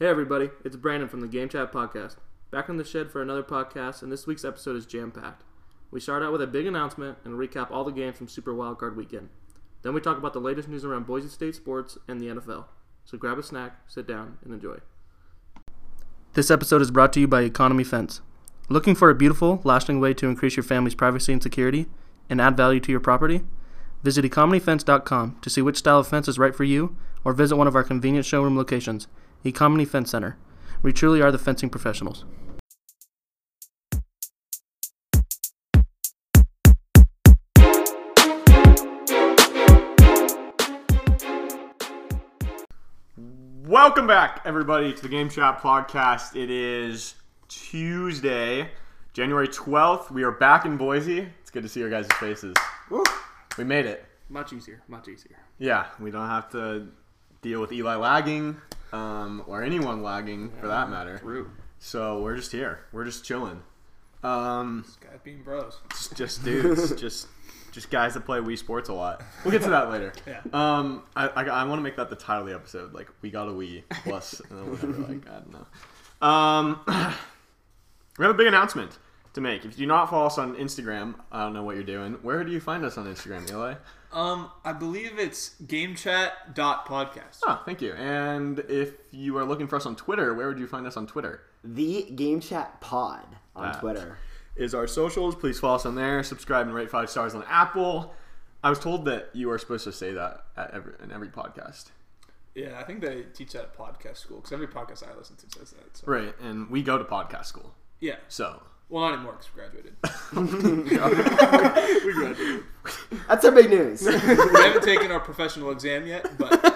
Hey everybody, it's Brandon from the Game Chat Podcast. Back in the shed for another podcast, and this week's episode is jam packed. We start out with a big announcement and recap all the games from Super Wildcard Weekend. Then we talk about the latest news around Boise State sports and the NFL. So grab a snack, sit down, and enjoy. This episode is brought to you by Economy Fence. Looking for a beautiful, lasting way to increase your family's privacy and security and add value to your property? Visit economyfence.com to see which style of fence is right for you, or visit one of our convenient showroom locations. Economy Fence Center. We truly are the fencing professionals. Welcome back, everybody, to the Game Chat Podcast. It is Tuesday, January 12th. We are back in Boise. It's good to see your guys' faces. We made it. Much easier, much easier. Yeah, we don't have to deal with Eli lagging um, or anyone lagging for that matter. True. So we're just here. We're just chilling. Um, Guys being bros. just, just dudes, just just guys that play Wii Sports a lot. We'll get to that later. Yeah. Um, I, I, I want to make that the title of the episode. Like, we got a Wii plus, and then whatever. Like, I don't know. Um, we have a big announcement to make. If you do not follow us on Instagram, I don't know what you're doing. Where do you find us on Instagram, Eli? Um, I believe it's gamechat.podcast. Oh, thank you. And if you are looking for us on Twitter, where would you find us on Twitter? The Game Chat Pod on That. Twitter. is our socials. Please follow us on there. Subscribe and rate five stars on Apple. I was told that you are supposed to say that at every in every podcast. Yeah, I think they teach that at podcast school because every podcast I listen to says that. So. Right, and we go to podcast school. Yeah. So Well, not anymore because we graduated. we graduated. That's our big news. we haven't taken our professional exam yet, but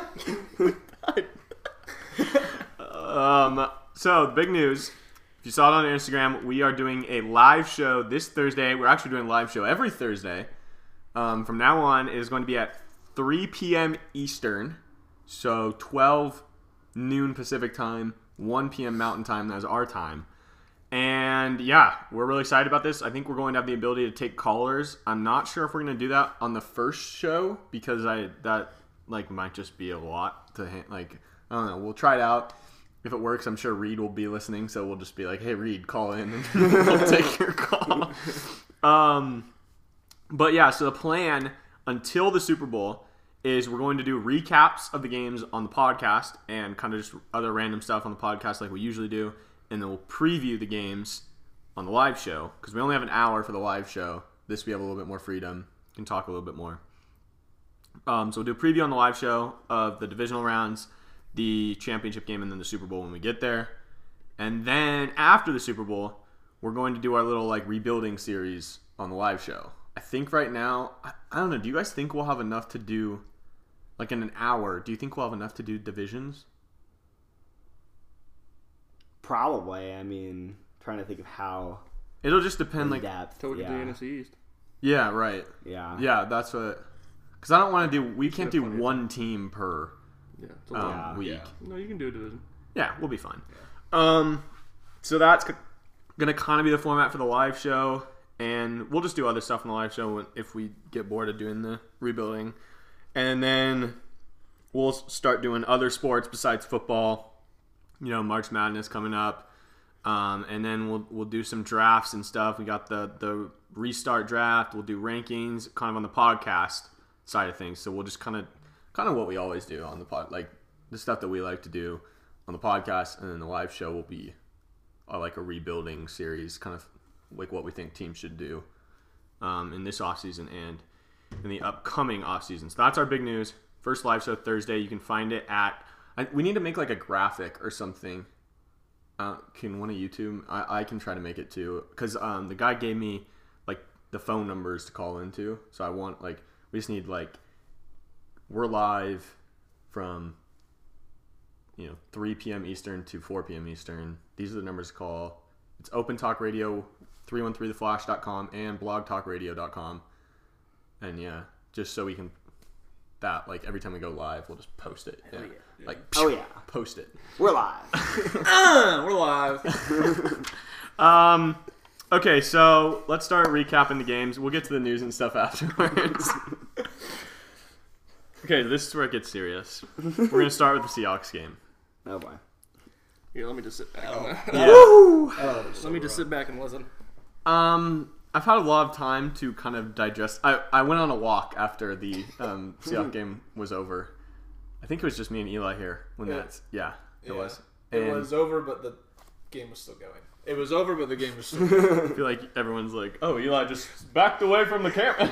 Um, so big news. If you saw it on Instagram, we are doing a live show this Thursday. We're actually doing a live show every Thursday. Um, from now on, it is going to be at 3 p.m. Eastern, so 12 noon Pacific time, 1 p.m. Mountain time. That's our time. And yeah, we're really excited about this. I think we're going to have the ability to take callers. I'm not sure if we're going to do that on the first show because I that like might just be a lot to like. I don't know. We'll try it out. If it works, I'm sure Reed will be listening, so we'll just be like, "Hey, Reed, call in, and we'll take your call." Um, but yeah, so the plan until the Super Bowl is we're going to do recaps of the games on the podcast and kind of just other random stuff on the podcast like we usually do, and then we'll preview the games on the live show because we only have an hour for the live show. This we have a little bit more freedom, can talk a little bit more. Um, so we'll do a preview on the live show of the divisional rounds, the championship game, and then the Super Bowl when we get there. And then after the Super Bowl, we're going to do our little like rebuilding series on the live show. I think right now, I, I don't know. Do you guys think we'll have enough to do, like in an hour? Do you think we'll have enough to do divisions? Probably. I mean, trying to think of how It'll just depend. Like, depth. So we yeah. can do NFC East. yeah, right. yeah. Yeah, that's what. Because I don't want to do. We can't do have fun. one team per Yeah. Um. Yeah. week. yeah. No, you can do a division. Yeah, we'll be fine. Um, so that's g- gonna kind of be the format for the live show, and we'll just do other stuff in the live show when, if we get bored of doing the rebuilding, and then we'll start doing other sports besides football. You know, March Madness coming up, um, and then we'll we'll do some drafts and stuff. We got the the restart draft. We'll do rankings, kind of on the podcast side of things. So we'll just kind of kind of what we always do on the pod, like the stuff that we like to do on the podcast, and then the live show will be uh, like a rebuilding series, kind of like what we think teams should do um, in this offseason and in the upcoming offseason. So that's our big news. First live show Thursday. You can find it at. I, we need to make like a graphic or something. Uh, can one of you two? I, I can try to make it too, because um, the guy gave me like the phone numbers to call into. So I want like we just need like we're live from you know 3 p.m. Eastern to 4 p.m. Eastern. These are the numbers to call. It's Open Talk Radio, 313theflash.com and blogtalkradio.com. And yeah, just so we can that like every time we go live, we'll just post it. Yeah. Like Oh, yeah. post it. We're live. Uh, we're live. Um okay, so let's start recapping the games. We'll get to the news and stuff afterwards. okay, this is where it gets serious. We're gonna start with the Seahawks game. oh boy. Here, let me just sit back. Woo! let me just sit back and listen. Um, I've had a lot of time to kind of digest. I, I went on a walk after the um, Seahawks game was over. I think it was just me and Eli here when Yeah. that's yeah it Yeah. was. It was over, but the game was still going. It was over, but the game was still going. I feel like everyone's like, oh, Eli just backed away from the camera.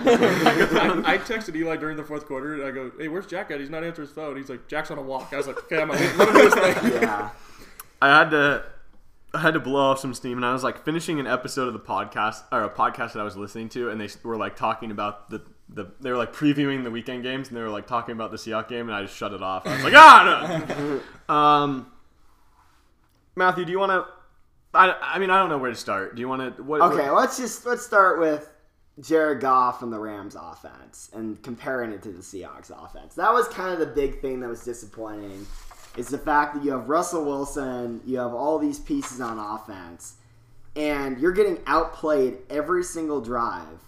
I, I texted Eli during the fourth quarter, and I go, "Hey, where's Jack at? He's not answering his phone." He's like, "Jack's on a walk." I was like, "Okay, I'm gonna let him do his thing." Yeah. I had to I had to blow off some steam, and I was like finishing an episode of the podcast or a podcast that I was listening to, and they were like talking about the. The, they were like previewing the weekend games and they were like talking about the Seahawks game and I just shut it off. I was like, ah, no. um, Matthew, do you want to? I, I mean, I don't know where to start. Do you want to? What, Okay, let's just let's start with Jared Goff and the Rams offense and comparing it to the Seahawks offense. That was kind of the big thing that was disappointing. Is the fact that you have Russell Wilson, you have all these pieces on offense, and you're getting outplayed every single drive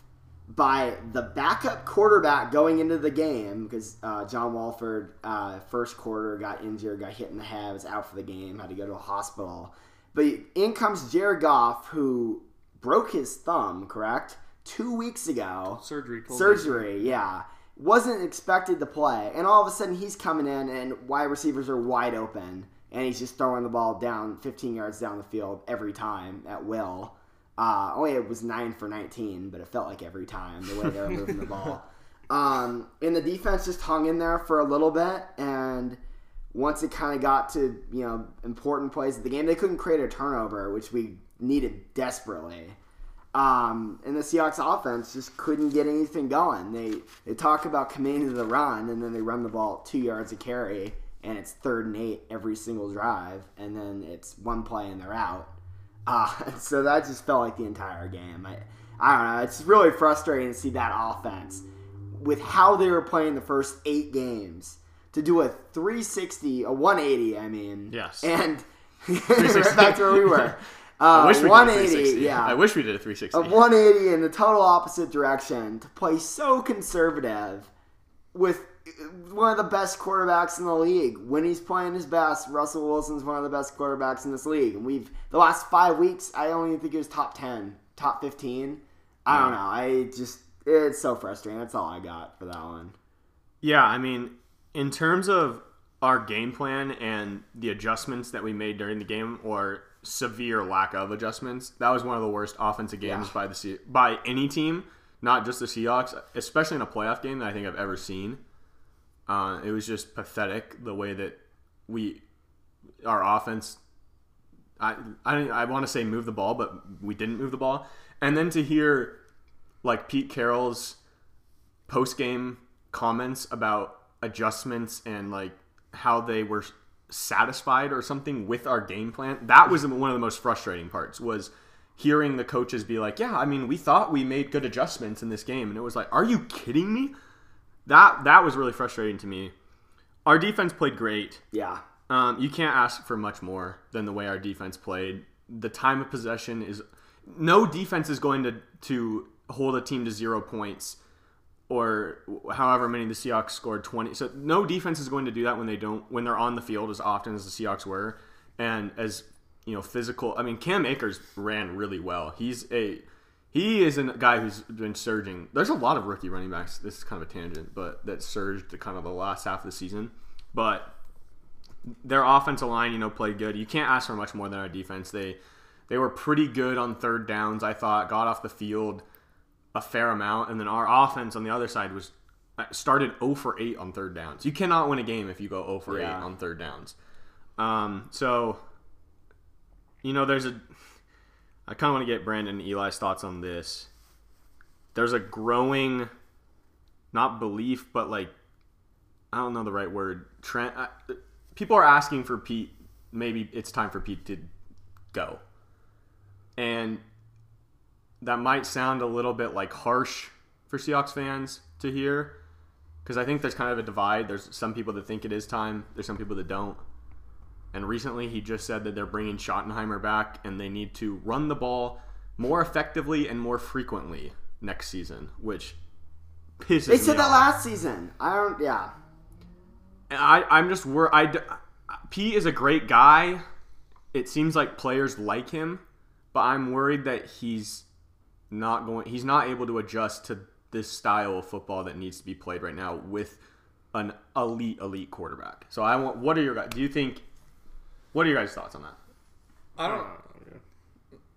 by the backup quarterback going into the game because uh, John Wolford, uh, first quarter, got injured, got hit in the head, was out for the game, had to go to a hospital. But in comes Jared Goff, who broke his thumb, correct? Two weeks ago. Surgery. me. Surgery, yeah. Wasn't expected to play. And all of a sudden he's coming in and wide receivers are wide open. And he's just throwing the ball down 15 yards down the field every time at will. Uh, only it was 9 for 19, but it felt like every time the way they were moving the ball. Um, and the defense just hung in there for a little bit. And once it kind of got to, you know, important plays of the game, they couldn't create a turnover, which we needed desperately. Um, and the Seahawks offense just couldn't get anything going. They they talk about commanding the run, and then they run the ball two yards a carry, and it's third and eight every single drive, and then it's one play and they're out. Uh, so that just felt like the entire game. I, I don't know. It's really frustrating to see that offense with how they were playing the first eight games to do a 360, a 180. I mean, Yes. and back to where we were. Uh, I wish we did a 180, yeah. I wish we did a 360. a 180 in the total opposite direction to play so conservative with one of the best quarterbacks in the league. When he's playing his best, Russell Wilson's one of the best quarterbacks in this league. And we've the last five weeks, I even think he was top 10, top 15. I don't know. I just it's so frustrating. That's all I got for that one. Yeah, I mean, in terms of our game plan and the adjustments that we made during the game, or severe lack of adjustments, that was one of the worst offensive games Yeah. by the Se- by any team, not just the Seahawks, especially in a playoff game that I think I've ever seen. Uh, it was just pathetic the way that we our offense. I I, I want to say move the ball, but we didn't move the ball. And then to hear like Pete Carroll's post game comments about adjustments and like how they were satisfied or something with our game plan. That was one of the most frustrating parts was hearing the coaches be like, "Yeah, I mean, we thought we made good adjustments in this game." And it was like, "Are you kidding me?" That that was really frustrating to me. Our defense played great. Yeah. Um, you can't ask for much more than the way our defense played. The time of possession is no defense is going to to hold a team to zero points or however many the Seahawks scored 20. So no defense is going to do that when they don't when they're on the field as often as the Seahawks were and as you know physical. I mean Cam Akers ran really well. He's a he is a guy who's been surging. There's a lot of rookie running backs. This is kind of a tangent, but that surged the kind of the last half of the season. But their offensive line, you know, played good. You can't ask for much more than our defense. They they were pretty good on third downs. I thought got off the field a fair amount, and then our offense on the other side was uh, started 0 for 8 on third downs. You cannot win a game if you go 0 for Yeah. 8 on third downs. Um, so you know, there's a. I kind of want to get Brandon and Eli's thoughts on this. There's a growing, not belief, but like, I don't know the right word. Trend. I, people are asking for Pete. Maybe it's time for Pete to go. And that might sound a little bit like harsh for Seahawks fans to hear, because I think there's kind of a divide. There's some people that think it is time. There's some people that don't. And recently, he just said that they're bringing Schottenheimer back, and they need to run the ball more effectively and more frequently next season, which pisses They said that last season. I don't. Yeah. And I, I'm just worried. I, Pete is a great guy. it seems like players like him, but I'm worried that he's not going. He's not able to adjust to this style of football that needs to be played right now with an elite elite quarterback. So I want. What are your guys? Do you think? What are your guys' thoughts on that? I don't.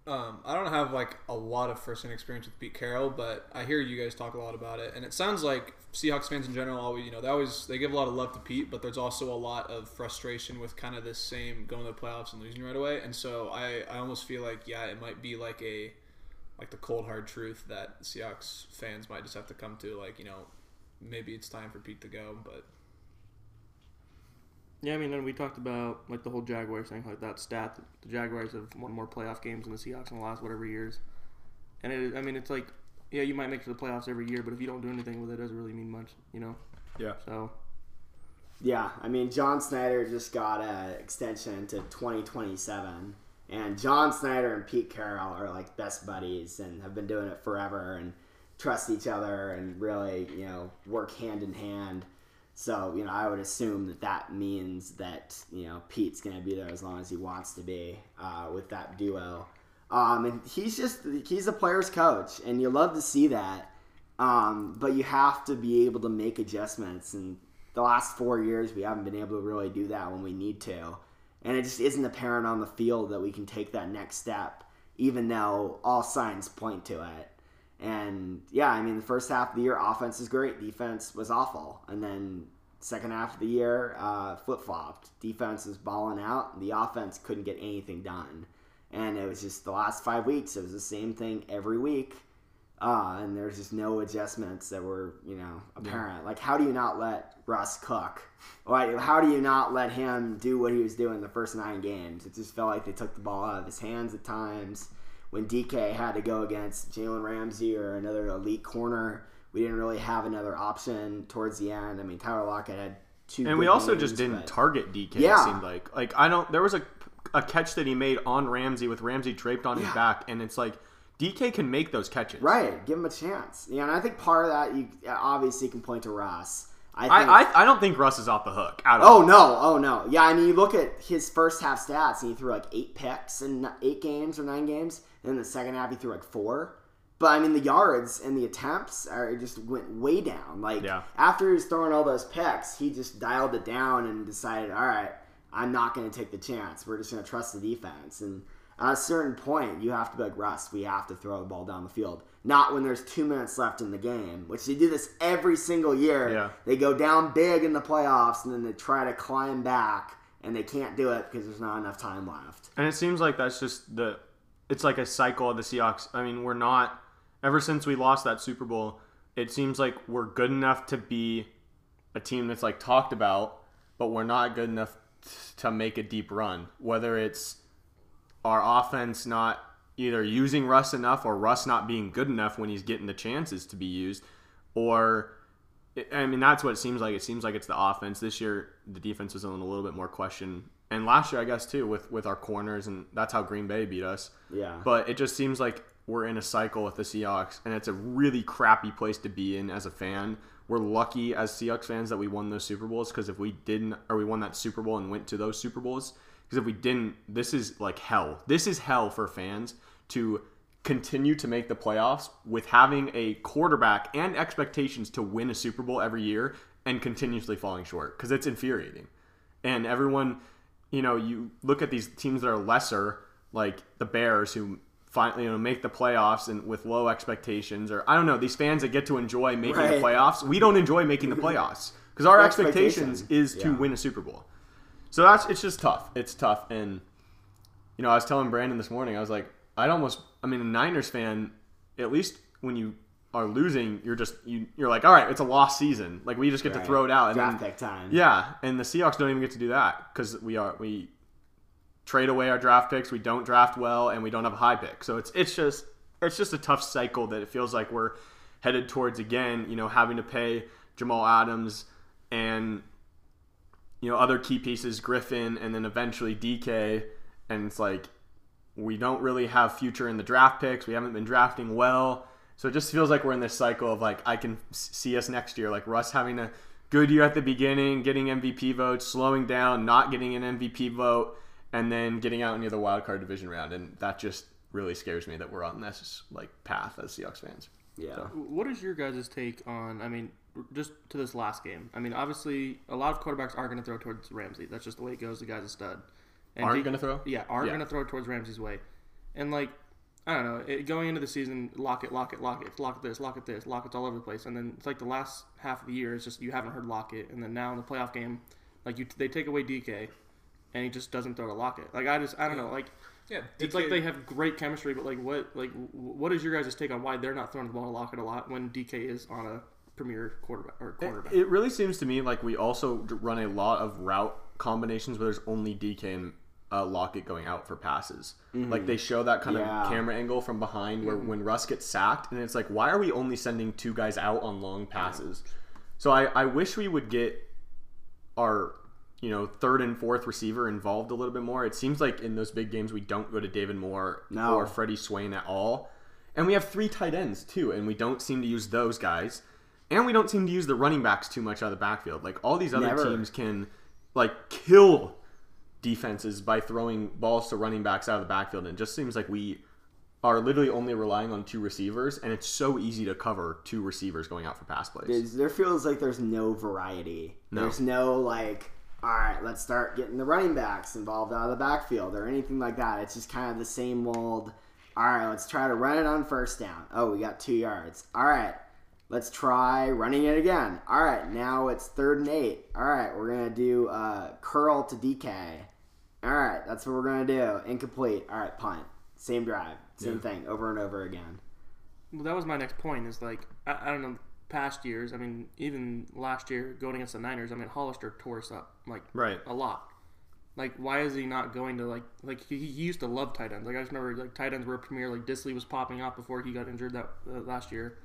Um, I don't have like a lot of first-hand experience with Pete Carroll, but I hear you guys talk a lot about it, and it sounds like Seahawks fans in general always, you know, they always they give a lot of love to Pete, but there's also a lot of frustration with kind of this same going to the playoffs and losing right away, and so I, I almost feel like yeah, it might be like a like the cold hard truth that Seahawks fans might just have to come to, like you know, maybe it's time for Pete to go, but Yeah, I mean, and we talked about like the whole Jaguars thing, like that stat. that The Jaguars have won more playoff games than the Seahawks in the last whatever years. And it, I mean, it's like, yeah, you might make it to the playoffs every year, but if you don't do anything with it, it doesn't really mean much, you know. Yeah. So Yeah, I mean, John Schneider just got an extension to 2027, and John Schneider and Pete Carroll are like best buddies and have been doing it forever and trust each other and really, you know, work hand in hand. So, you know, I would assume that that means that, you know, Pete's going to be there as long as he wants to be uh, with that duo. Um, and he's just, he's a player's coach, and you love to see that. Um, but you have to be able to make adjustments. And the last four years, we haven't been able to really do that when we need to. And it just isn't apparent on the field that we can take that next step, even though all signs point to it. And yeah, I mean, the first half of the year, offense is great, defense was awful. And then second half of the year, uh, flip flopped. Defense was balling out, the offense couldn't get anything done. And it was just the last five weeks, it was the same thing every week. Uh, and there's just no adjustments that were, you know, apparent. Like, how do you not let Russ cook? Like, how do you not let him do what he was doing the first nine games? It just felt like they took the ball out of his hands at times. When DK had to go against Jalen Ramsey or another elite corner, we didn't really have another option towards the end. I mean, Tyler Lockett had two. And we also games, just didn't but- target DK. It Yeah. seemed like like I don't. There was a a catch that he made on Ramsey with Ramsey draped on his back, and it's like DK can make those catches. Right, give him a chance. Yeah, and I think part of that, you obviously can point to Russ. I think, I, I I don't think Russ is off the hook at oh, all. Oh no! Oh no! Yeah, I mean, you look at his first half stats, and he threw like eight picks in eight games or nine games. And then the second half, he threw like four. But I mean, the yards and the attempts are just went way down. Like Yeah. after he was throwing all those picks, he just dialed it down and decided, all right, I'm not going to take the chance. We're just going to trust the defense. And at a certain point, you have to be like Russ. We have to throw the ball down the field. Not when there's two minutes left in the game, which they do this every single year. Yeah. They go down big in the playoffs, and then they try to climb back, and they can't do it because there's not enough time left. And it seems like that's just the. It's like a cycle of the Seahawks. I mean, we're not. Ever since we lost that Super Bowl, it seems like we're good enough to be a team that's like talked about, but we're not good enough to make a deep run. Whether it's our offense not either using Russ enough or Russ not being good enough when he's getting the chances to be used, or I mean that's what it seems like. It seems like it's the offense this year. The defense was in a little bit more question, and last year I guess too with with our corners, and that's how Green Bay beat us. Yeah. But it just seems like we're in a cycle with the Seahawks, and it's a really crappy place to be in as a fan. We're lucky as Seahawks fans that we won those Super Bowls because if we didn't, or we won that Super Bowl and went to those Super Bowls, because if we didn't, this is like hell. This is hell for fans to continue to make the playoffs with having a quarterback and expectations to win a Super Bowl every year and continuously falling short because it's infuriating. And everyone, you know, you look at these teams that are lesser, like the Bears, who finally you know make the playoffs and with low expectations, or I don't know, these fans that get to enjoy making the playoffs. We don't enjoy making the playoffs because our expectations expectation. is to win a Super Bowl. So that's it's just tough. It's tough, and you know, I was telling Brandon this morning, I was like, I'd almost, I mean, a Niners fan, at least when you are losing, you're just you, you're like, all right, it's a lost season. Like we just get to throw it out. And Draft then, pick time. yeah, and the Seahawks don't even get to do that because we are we trade away our draft picks, we don't draft well, and we don't have a high pick. So it's it's just it's just a tough cycle that it feels like we're headed towards again. You know, having to pay Jamal Adams and you know other key pieces, Griffin, and then eventually DK, and it's like we don't really have future in the draft picks. We haven't been drafting well. So it just feels like we're in this cycle of like I can see us next year, like Russ having a good year at the beginning, getting MVP votes, slowing down, not getting an MVP vote, and then getting out into the wild card division round, and that just really scares me that we're on this like path as Seahawks fans. Yeah. What is your guys' take on? I mean, just to this last game. I mean, obviously, a lot of quarterbacks are going to throw towards Ramsey. That's just the way it goes. The guy's a stud. And Aren't D- gonna throw? Yeah, are Yeah. going to throw towards Ramsey's way. And like, I don't know. It, going into the season, Lockett, lock it, Lockett, lock it this, Lockett this, Lockett's all over the place. And then it's like the last half of the year, it's just you haven't heard Lockett. And then now in the playoff game, like you, they take away DK, and he just doesn't throw to Lockett. Like I just, I don't know. Like Yeah, it's like they have great chemistry, but like what, like what is your guys' take on why they're not throwing the ball to Lockett a lot when DK is on a premier quarterback or It, it really seems to me like we also run a lot of route combinations where there's only DK and uh, Lockett going out for passes. Like they show that kind Yeah. of camera angle from behind where when Russ gets sacked, and it's like, why are we only sending two guys out on long passes? So I, I wish we would get our you know third and fourth receiver involved a little bit more. It seems like in those big games we don't go to David Moore No. or Freddie Swain at all, and we have three tight ends too, and we don't seem to use those guys, and we don't seem to use the running backs too much out of the backfield. Like all these other Never. teams can like kill defenses by throwing balls to running backs out of the backfield, and it just seems like we are literally only relying on two receivers, and it's so easy to cover two receivers going out for pass plays. There's, there feels like there's no variety. No. There's no like, all right, let's start getting the running backs involved out of the backfield or anything like that. It's just kind of the same old. All right, let's try to run it on first down. Oh, we got two yards. All right, let's try running it again. All right, now it's third and eight. All right, we're gonna do uh, curl to DK. All right, that's what we're gonna do. Incomplete. All right, punt. Same drive, same thing, over and over again. Well, that was my next point. Is like I, I don't know. Past years, I mean, even last year going against the Niners, I mean, Hollister tore us up like Right. a lot. Like, why is he not going to like like he, he used to love tight ends. Like I just remember like tight ends were premier. Like Dissly was popping up before he got injured that uh, last year.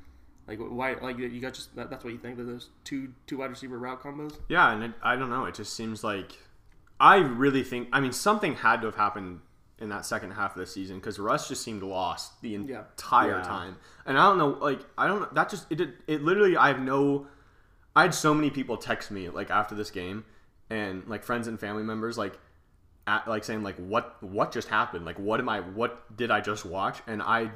Like why? Like you got just that, that's what you think that those two two wide receiver route combos. Yeah, and it, I don't know. It just seems like I really think. I mean, something had to have happened in that second half of the season because Russ just seemed lost the Yeah. entire Yeah. time. And I don't know, like I don't know. That just it did. It literally. I have no. I had so many people text me like after this game, and like friends and family members like. At, like saying like what what just happened like what am I what did I just watch and I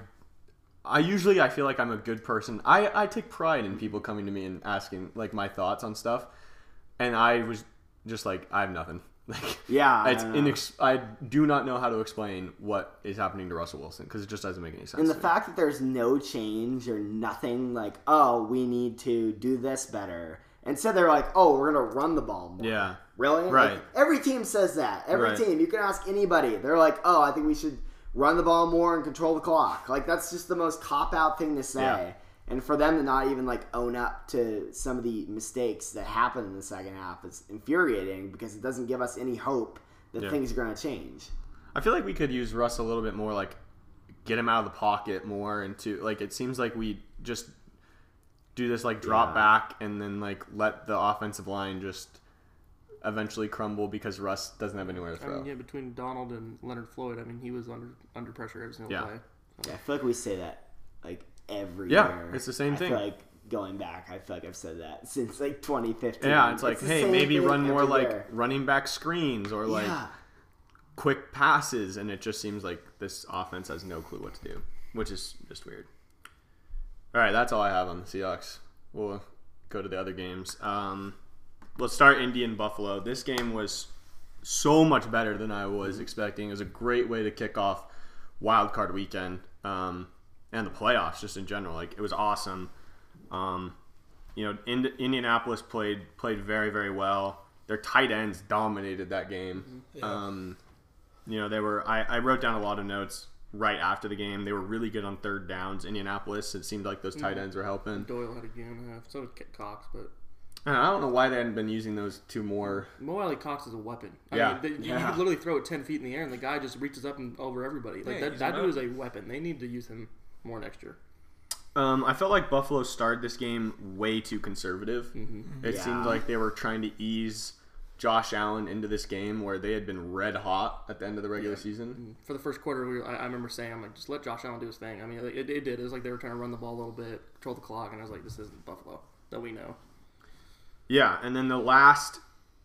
I usually I feel like I'm a good person. I I take pride in people coming to me and asking like my thoughts on stuff, and I was just like I have nothing. Like Yeah, I it's know. inex- I do not know how to explain what is happening to Russell Wilson because it just doesn't make any sense. And the to me. fact that there's no change or nothing like, oh, we need to do this better. Instead, they're like, oh, we're going to run the ball more. yeah, Really? Like, Right. every team says that. Every Right. team. You can ask anybody. They're like, oh, I think we should run the ball more and control the clock. Like, that's just the most cop out thing to say. Yeah. And for them to not even like own up to some of the mistakes that happened in the second half is infuriating because it doesn't give us any hope that Yeah. things are going to change. I feel like we could use Russ a little bit more, like get him out of the pocket more, and to like it seems like we just do this like drop Yeah. back and then like let the offensive line just eventually crumble because Russ doesn't have anywhere to I throw. mean, yeah, between Donald and Leonard Floyd, I mean, he was under under pressure every single Yeah. play. Yeah, I feel like we say that like every Yeah, year. it's the same I thing. Feel like going back, I feel like I've said that since like 2015. Yeah, it's like, the hey, same maybe thing run more every like year. running back screens or like yeah. quick passes, and it just seems like this offense has no clue what to do, which is just weird. All right, that's all I have on the Seahawks. We'll go to the other games. Um, let's start Indian Buffalo. This game was so much better than I was expecting. It was a great way to kick off Wild Card Weekend um, and the playoffs just in general. Like it was awesome. Um, you know, Ind- Indianapolis played played very very well. Their tight ends dominated that game. Yeah. Um, you know, they were. I, I wrote down a lot of notes right after the game. They were really good on third downs. Indianapolis. It seemed like those tight ends were helping. Doyle had a game and a half. So did Cox, but And I don't know why they hadn't been using those two more. Mo Alie-Cox is a weapon. I Yeah. mean, they, you- you Yeah. could literally throw it ten feet in the air, and the guy just reaches up and over everybody. Like Yeah, that, he's that a dude is a weapon. They need to use him more next year. Um, I felt like Buffalo started this game way too conservative. Mm-hmm. Mm-hmm. It Yeah. seemed like they were trying to ease Josh Allen into this game where they had been red hot at the end of the regular season. Mm-hmm. For the first quarter, we were, I, I remember saying, "I'm like, just let Josh Allen do his thing." I mean, it, it did. It was like they were trying to run the ball a little bit, control the clock, and I was like, "This isn't Buffalo that we know." Yeah, and then the last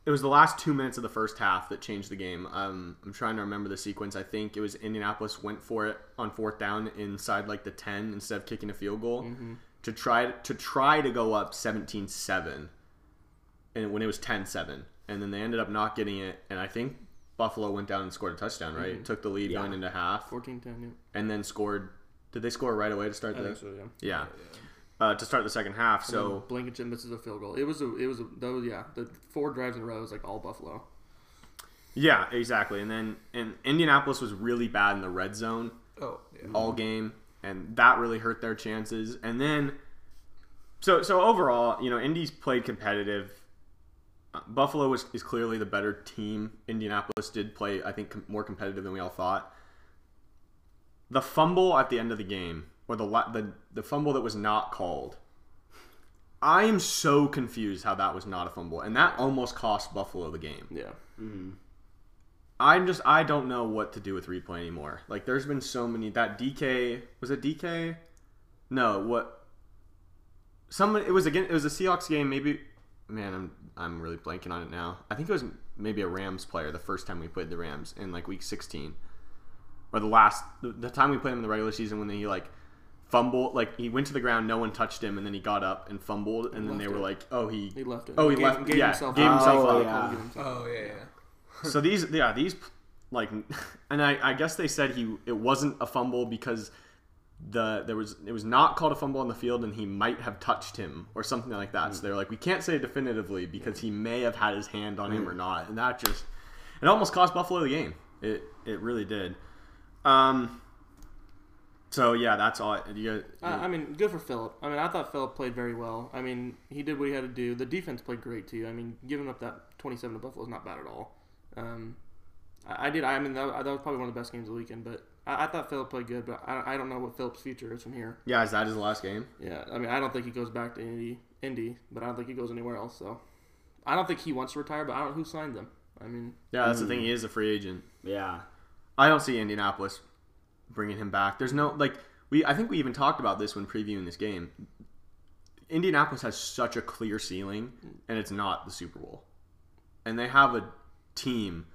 it was the last two minutes of the first half that changed the game. Um, I'm trying to remember the sequence. I think it was Indianapolis went for it on fourth down inside like the 10 instead of kicking a field goal to try to try to go up 17-7 and when it was 10-7 and then they ended up not getting it and I think Buffalo went down and scored a touchdown, right? Took the lead Yeah. going into half 14 10, yeah. and then scored did they score right away to start I the so, yeah. Yeah. Uh, to start the second half. So Blankenship misses a field goal. It was a, it was a, that was, yeah, the four drives in a row was like all Buffalo. yeah, exactly. And then and Indianapolis was really bad in the red zone. Oh, yeah. all game, and that really hurt their chances. And then, so so overall, you know, Indy's played competitive. Buffalo was, is clearly the better team. Indianapolis did play, I think, com- more competitive than we all thought. The fumble at the end of the game, or the the the fumble that was not called. I am so confused how that was not a fumble, and that almost cost Buffalo the game. Yeah. Mm-hmm. I'm just I don't know what to do with replay anymore. Like there's been so many that DK was it DK? No, what someone it was again it was a Seahawks game maybe man I'm I'm really blanking on it now. I think it was maybe a Rams player the first time we played the Rams in like week 16 or the last the, the time we played them in the regular season when they like fumbled like he went to the ground no one touched him and then he got up and fumbled and then they were it. like oh he He left it. Oh, he gave, left- Gave yeah, himself gave himself Oh, out. yeah. Yeah. Oh yeah, yeah. so these yeah these like and I, I guess they said he it wasn't a fumble because the there was it was not called a fumble on the field and he might have touched him or something like that so they're like we can't say definitively because he may have had his hand on him or not and that just it almost cost buffalo the game it it really did um so yeah that's all I, you, I, I mean, good for Philip. I mean, I thought Philip played very well. I mean, he did what he had to do. The defense played great too. I mean, giving up that 27 to Buffalo is not bad at all. Um, I, I did. I mean, that, that was probably one of the best games of the weekend. But I, I thought Philip played good. But I, I don't know what Philip's future is from here. yeah is that his last game Yeah, I mean, I don't think he goes back to Indy, Indy, but I don't think he goes anywhere else. So, I don't think he wants to retire. But I don't know who signed him. I mean, yeah that's the thing he is a free agent Yeah. I don't see Indianapolis bringing him back. There's no like we. I think we even talked about this when previewing this game. Indianapolis has such a clear ceiling, and it's not the Super Bowl. And they have a team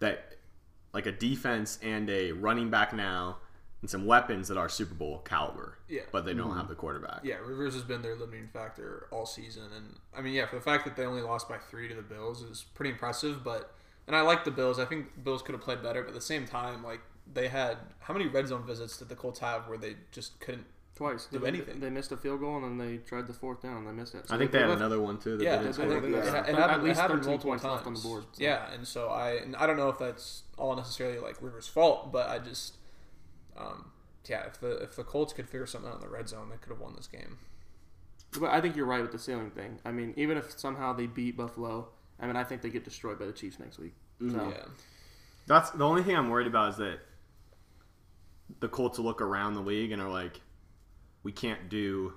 that, like a defense and a running back now, and some weapons that are Super Bowl caliber. Yeah. But they don't mm-hmm. have the quarterback. Yeah, Rivers has been their limiting factor all season, and I mean, yeah, for the fact that they only lost by three to the Bills is pretty impressive. But and I like the Bills. I think the Bills could have played better, but at the same time, like they had how many red zone visits did the Colts have where they just couldn't? twice. Do they, anything. They missed a field goal and then they tried the fourth down and they missed it. So I think they had left- another one too. That Yeah, they I didn't think score. it, Yeah. it, it At happened, least it happened 13 multiple times left on the board, so. Yeah, and so I and I don't know if that's all necessarily like Rivers' fault, but I just, um, yeah, if the if the Colts could figure something out in the red zone, they could have won this game. But I think you're right with the ceiling thing. I mean, even if somehow they beat Buffalo, I mean, I think they get destroyed by the Chiefs next week. So, Yeah. That's the only thing I'm worried about is that the Colts look around the league and are like, we can't do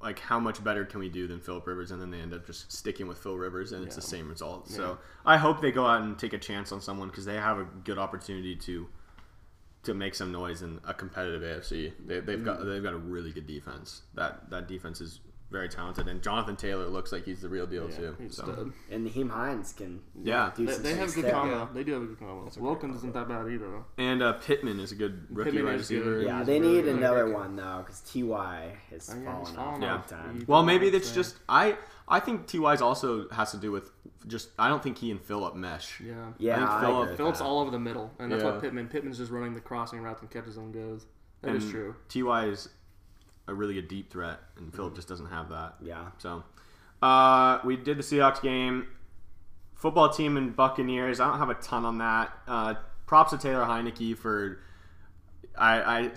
like how much better can we do than Philip Rivers, and then they end up just sticking with Phil Rivers, and it's the same result. So I hope they go out and take a chance on someone because they have a good opportunity to to make some noise in a competitive AFC. They, they've got mm. they've got a really good defense. That that defense is very talented, and Jonathan Taylor looks like he's the real deal yeah, too. he's So. stud. And Nyheim Hines can Yeah. do They, some they have things good there. combo. They do have a good combo. Wilkins isn't that bad either. And uh, Pittman is a good rookie Pittman wide good. receiver. Yeah, He's they need good. another Very one though, because Ty has Oh, yeah, fallen he's off fallen big time. Well, maybe Yeah. that's just I. I think Ty's also has to do with just I don't think he and Philip mesh. Yeah. Yeah, I think I agree with Phillips that. all over the middle, and that's Yeah. what Pittman. Pittman's just running the crossing routes and catches and goes. That is and true. Ty is a really a deep threat, and Philip just doesn't have that. Yeah. So, uh, we did the Seahawks game. Football team and Buccaneers. I don't have a ton on that. Uh, props to Taylor Heinicke for. I, I,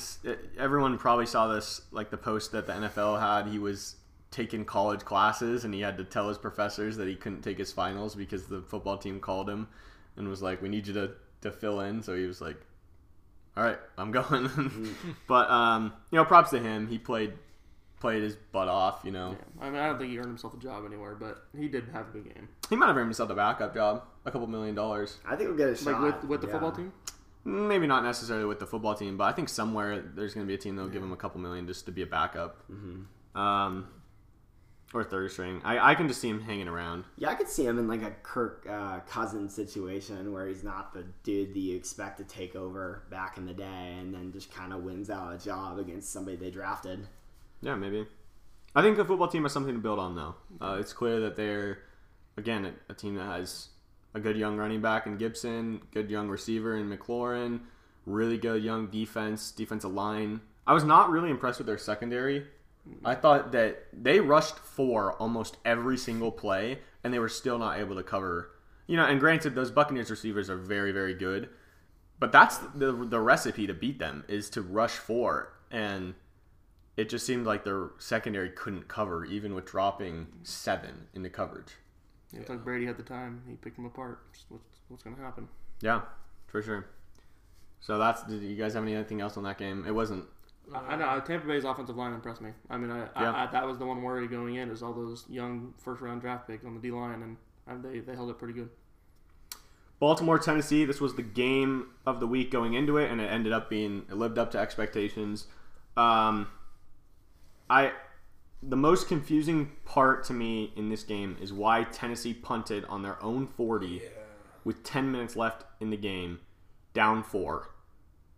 everyone probably saw this like the post that the NFL had. He was taking college classes and he had to tell his professors that he couldn't take his finals because the football team called him and was like, "We need you to to fill in." So he was like, "All right, I'm going." but um, you know, props to him. He played played his butt off. You know, Yeah. I mean, I don't think he earned himself a job anywhere, but he did have a good game. he might have earned himself a backup job, a couple million dollars. I think we'll get a shot. Like with, with the yeah. football team. Maybe not necessarily with the football team, but I think somewhere there's going to be a team that'll give him a couple million just to be a backup. Um, or third string. I, I can just see him hanging around. Yeah, I could see him in like a Kirk uh, Cousins situation where he's not the dude that you expect to take over back in the day, and then just kind of wins out a job against somebody they drafted. Yeah, maybe. I think the football team has something to build on, though. Uh, it's clear that they're, again, a, a team that has a good young running back in Gibson, good young receiver in McLaurin, really good young defense, defensive line. I was not really impressed with their secondary. I thought that they rushed four almost every single play, and they were still not able to cover. You know, and granted, those Buccaneers receivers are very, very good, but that's the the recipe to beat them is to rush four, and it just seemed like their secondary couldn't cover, even with dropping seven into coverage. Yeah, it's like Brady had the time. He picked them apart. What's, what's going to happen? Yeah, for sure. So that's. Did you guys have anything else on that game? It wasn't. I, I know Tampa Bay's offensive line impressed me. I mean, I, Yeah. I, I that was the one worry going in is all those young first round draft picks on the D line, and they they held it pretty good. Baltimore, Tennessee. This was the game of the week going into it, and it ended up being it lived up to expectations. Um, I the most confusing part to me in this game is why Tennessee punted on their own forty with ten minutes left in the game, down four.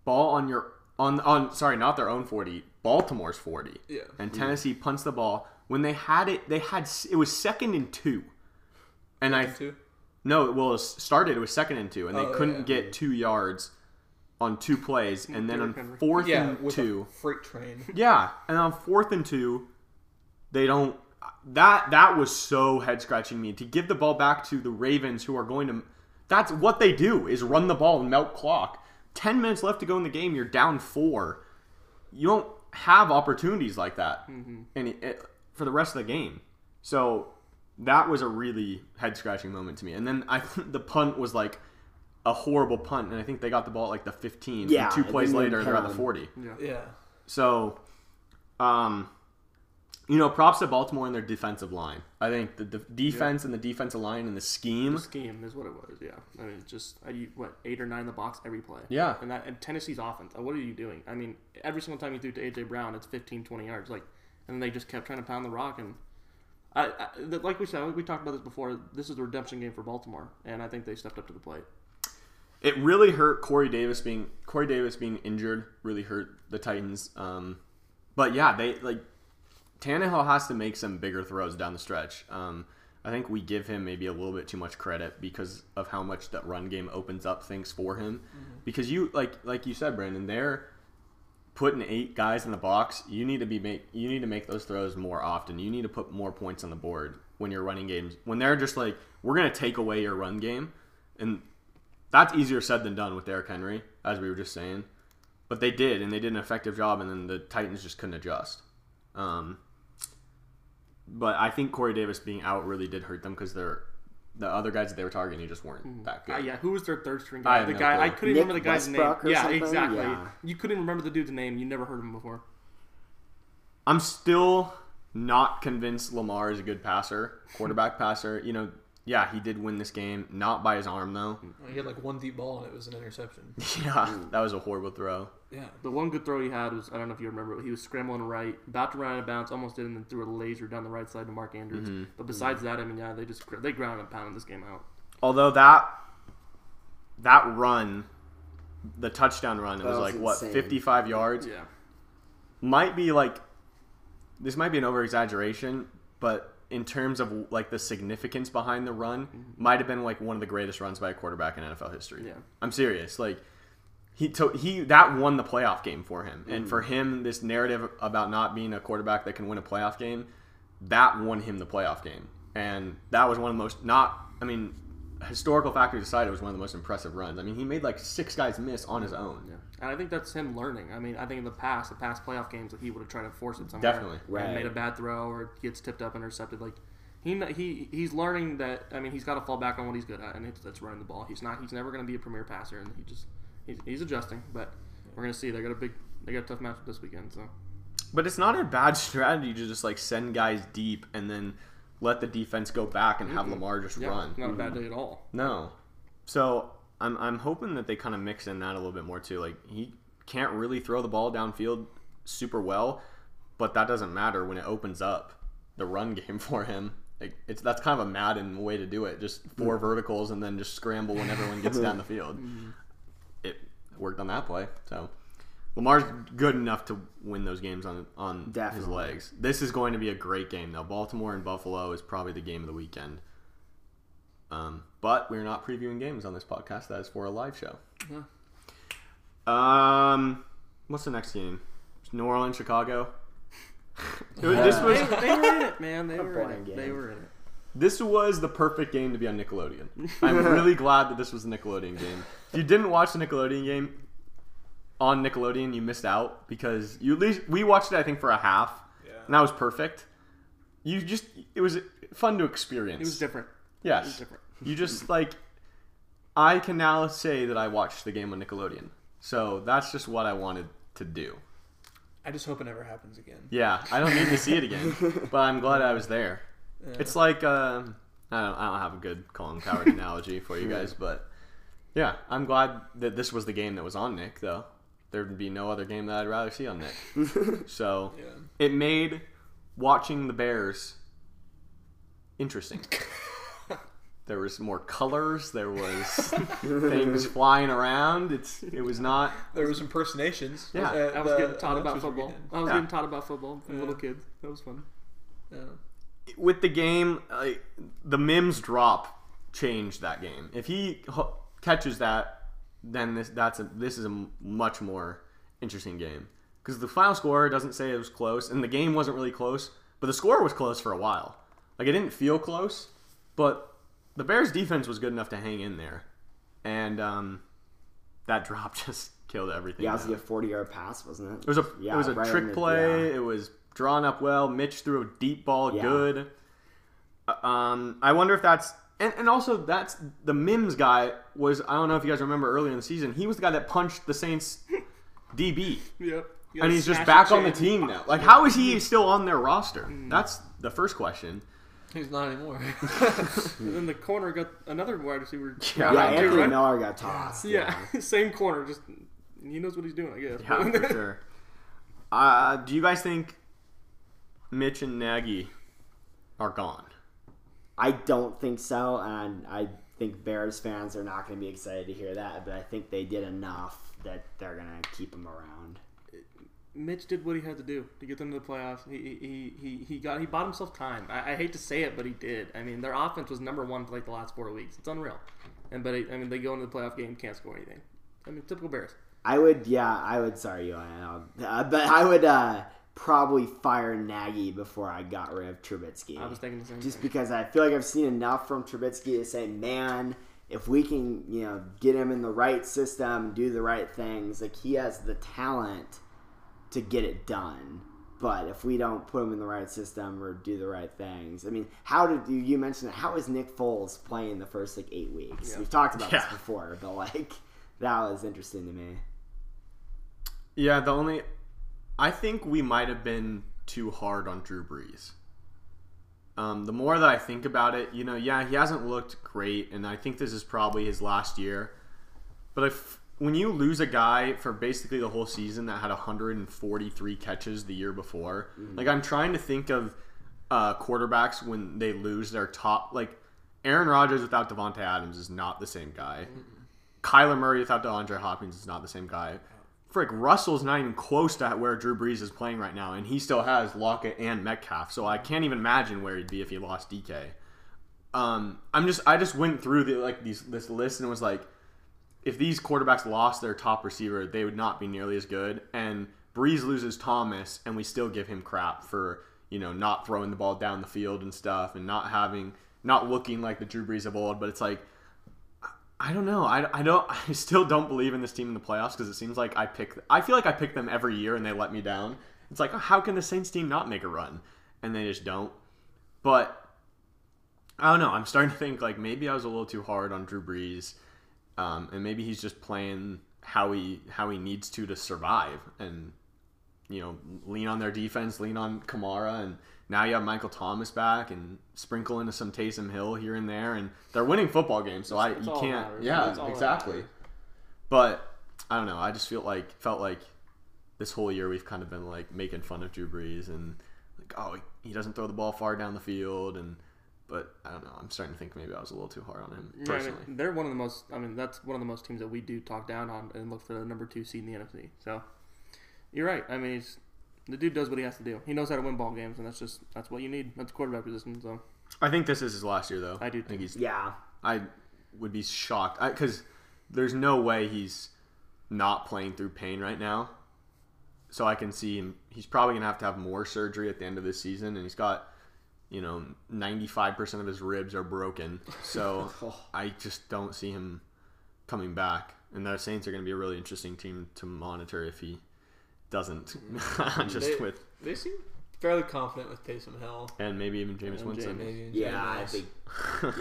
Ball on your on on sorry not their own forty, Baltimore's forty. Yeah. And Tennessee punts the ball when they had it. They had it was second and two, and I Two. no, well, it started. It was second and two, and they Oh, couldn't yeah. get two yards on two plays, hmm, and then on fourth Yeah, and with two, a freight train. yeah, and on fourth and two, they don't. That that was so head scratching me to give the ball back to the Ravens, who are going to. That's what they do is run the ball and melt clock. Ten minutes left to go in the game. You're down four. You don't have opportunities like that, and it, it- for the rest of the game. So that was a really head scratching moment to me. And then I the punt was like a horrible punt, and I think they got the ball at like the 15. Yeah, and two plays later, they're at the count. 40. Yeah. So, um, you know, props to Baltimore and their defensive line. I think the, the defense and the defensive line and the scheme. The scheme is what it was. Yeah, I mean, just uh, what eight or nine in the box every play. Yeah. and that and Tennessee's offense. uh, What are you doing? I mean, every single time you threw to AJ Brown, it's 15, 20 yards. Like, and then they just kept trying to pound the rock. And I, I like we said, we talked about this before. This is the redemption game for Baltimore, and I think they stepped up to the plate. It really hurt Corey Davis being Corey Davis being injured. Really hurt the Titans. Um, but yeah, they like Tannehill has to make some bigger throws down the stretch. Um, I think we give him maybe a little bit too much credit because of how much that run game opens up things for him. Because you like like you said, Brandon, they're putting eight guys in the box. You need to be make you need to make those throws more often. You need to put more points on the board when you're running games. When they're just like, we're gonna take away your run game, and that's easier said than done with Derrick Henry, as we were just saying. But they did, and they did an effective job, and then the Titans just couldn't adjust. Um, but I think Corey Davis being out really did hurt them because they're the other guys that they were targeting just weren't that good. Uh, yeah, who was their third string guy? have The no guy I couldn't Nick remember the guy's Westbrook name. or Yeah, something? exactly. Yeah. You couldn't remember the dude's name. You never heard of him before. I'm still not convinced Lamar is a good passer, quarterback passer. You know, yeah, he did win this game, not by his arm though. He had like one deep ball and it was an interception. Yeah, that was a horrible throw. Yeah. The one good throw he had was I don't know if you remember. He was scrambling right, about to run out of bounds, almost did, and then threw a laser down the right side to Mark Andrews. Mm-hmm. But besides that, I mean, yeah, they just they ground and pounded this game out. Although that that run, the touchdown run, it was was like what 55 yards. Yeah, Might be like this might be an over exaggeration, but in terms of like the significance behind the run, mm-hmm. might have been like one of the greatest runs by a quarterback in NFL history. Yeah. I'm serious. Like he to, he that won the playoff game for him, and for mm-hmm. him, this narrative about not being a quarterback that can win a playoff game, that won him the playoff game, and that was one of the most not. I mean, historical factors aside, it was one of the most impressive runs. I mean, he made like six guys miss on his own. yeah. And I think that's him learning. I mean, I think in the past, the past playoff games, that he would have tried to force it somewhere. Definitely. Right. And made a bad throw or gets tipped up, and intercepted. Like he he he's learning that. I mean, he's got to fall back on what he's good at, and it's, it's running the ball. He's not. He's never going to be a premier passer, and he just he's, he's adjusting. But we're going to see. They got a big. They got a tough matchup this weekend. So But it's not a bad strategy to just like send guys deep and then let the defense go back and have Lamar just yeah, run. not a bad day at all. No. So I'm I'm hoping that they kind of mix in that a little bit more too. Like he can't really throw the ball downfield super well, but that doesn't matter when it opens up. the run game for him. Like it's that's kind of a Madden way to do it. Just four mm. verticals and then just scramble when everyone gets down the field. Mm. It worked on that play. So Lamar's good enough to win those games on on his legs. This is going to be a great game though. Baltimore and Buffalo is probably the game of the weekend. Um, but we're not previewing games on this podcast. That is for a live show. Yeah. Um, what's the next game? New Orleans, Chicago. this was They, they were in it, man. They were in boring it. They were in it. this was the perfect game to be on Nickelodeon. I'm really glad that this was a Nickelodeon game. If you didn't watch the Nickelodeon game on Nickelodeon, you missed out because you at least we watched it I think for a half, Yeah. and that was perfect. You just it was fun to experience. It was different. It yes, was different. you just like I can now say that I watched the game on Nickelodeon. So that's just what I wanted to do. I just hope it never happens again. Yeah, I don't need to see it again, but I'm glad I was there. Yeah. It's like um I don't I don't have a good Colin Cowherd analogy for you guys, but yeah, I'm glad that this was the game that was on Nick though. There'd be no other game that I'd rather see on Nick. so Yeah. it made watching the Bears interesting. There was more colors. There was things flying around. It's it was not. There was impersonations. Yeah. Uh, I was the getting taught about football. getting- I was Yeah. getting taught about football from Yeah. little kids. That was fun. Yeah. with the game, like, the Wims drop changed that game. If he h- catches that, then this that's a this is a much more interesting game because the final score doesn't say it was close, and the game wasn't really close, but the score was close for a while. Like it didn't feel close, but the Bears' defense was good enough to hang in there, and um, that drop just killed everything. Yeah, it was like a 40 yard pass, wasn't it? It was a Yeah, it was a right trick the- play. yeah. It was drawn up well. Mitch threw a deep ball, Yeah. good. Uh, Um, I wonder if that's and, and also that's the Wims guy was I don't know if you guys remember earlier in the season he was the guy that punched the Saints DB Yep. and he's just back on the team now. Like how is he still on their roster? That's the first question. He's not anymore. And then the corner got another wide receiver. Yeah, Yeah, Right, Anthony right? Miller got tossed. Yeah, same corner. Just he knows what he's doing. I guess. Yeah, for sure. Uh, do you guys think Mitch and Nagy are gone? I don't think so, and I think Bears fans are not going to be excited to hear that, but I think they did enough that they're going to keep him around. Mitch did what he had to do to get them to the playoffs. He he he, he got he bought himself time. I, I hate to say it, but he did. I mean, their offense was number one for like the last four weeks. It's unreal. And but it, I mean, they go into the playoff game, can't score anything. I mean, typical Bears. I would, yeah, I would. Sorry, you, uh, but I would uh, probably fire Nagy before I got rid of Trubisky. I was thinking the same. just thing. because I feel like I've seen enough from Trubisky to say, man, if we can, you know, get him in the right system, do the right things, like he has the talent to get it done. But if we don't put him in the right system or do the right things, I mean, how did you, you mentioned it? How is Nick Foles playing the first like eight weeks? Yeah. We've talked about this before, but like that was interesting to me. Yeah, the only I think we might have been too hard on Drew Brees. Um, the more that I think about it, you know, yeah, he hasn't looked great, and I think this is probably his last year. But if when you lose a guy for basically the whole season that had 143 catches the year before, like I'm trying to think of uh, quarterbacks when they lose their top, like Aaron Rodgers without Davante Adams is not the same guy. Kyler Murray without DeAndre Hopkins is not the same guy. Frick, Russell's not even close to where Drew Brees is playing right now, and he still has Lockett and Metcalf. So I can't even imagine where he'd be if he lost DK. Um, I'm just, I just went through the like these this list and was like, if these quarterbacks lost their top receiver, they would not be nearly as good. And Brees loses Thomas, and we still give him crap for you know not throwing the ball down the field and stuff, and not having, not looking like the Drew Brees of old. But it's like, I don't know. I, I don't. I still don't believe in this team in the playoffs because it seems like I pick. I feel like I pick them every year and they let me down. It's like how can the Saints team not make a run, and they just don't. But I don't know. I'm starting to think like maybe I was a little too hard on Drew Brees, um, and maybe he's just playing how he how he needs to to survive, and you know lean on their defense, lean on Kamara, and now you have Michael Thomas back, and sprinkle into some Taysom Hill here and there, and they're winning football games, so I That's you all can't matters. yeah That's all exactly. But I don't know. I just feel like felt like this whole year we've kind of been like making fun of Drew Brees and like, oh, he doesn't throw the ball far down the field, and but I don't know. I'm starting to think maybe I was a little too hard on him Yeah, I mean, they're one of the most. I mean, that's one of the most teams that we do talk down on and look for the number two seed in the NFC. So you're right. I mean, he's, the dude does what he has to do. He knows how to win ball games, and that's just that's what you need. That's quarterback position. So I think this is his last year, though. I do think he's. Yeah. I would be shocked because there's no way he's not playing through pain right now. So I can see him. He's probably gonna have to have more surgery at the end of this season, and he's got, you know, 95% of his ribs are broken. So oh. I just don't see him coming back. And the Saints are gonna be a really interesting team to monitor if he doesn't. Mm. just They- with They seem fairly confident with Taysom Hill. and maybe even James And Winston, James. Maybe Yeah, I think.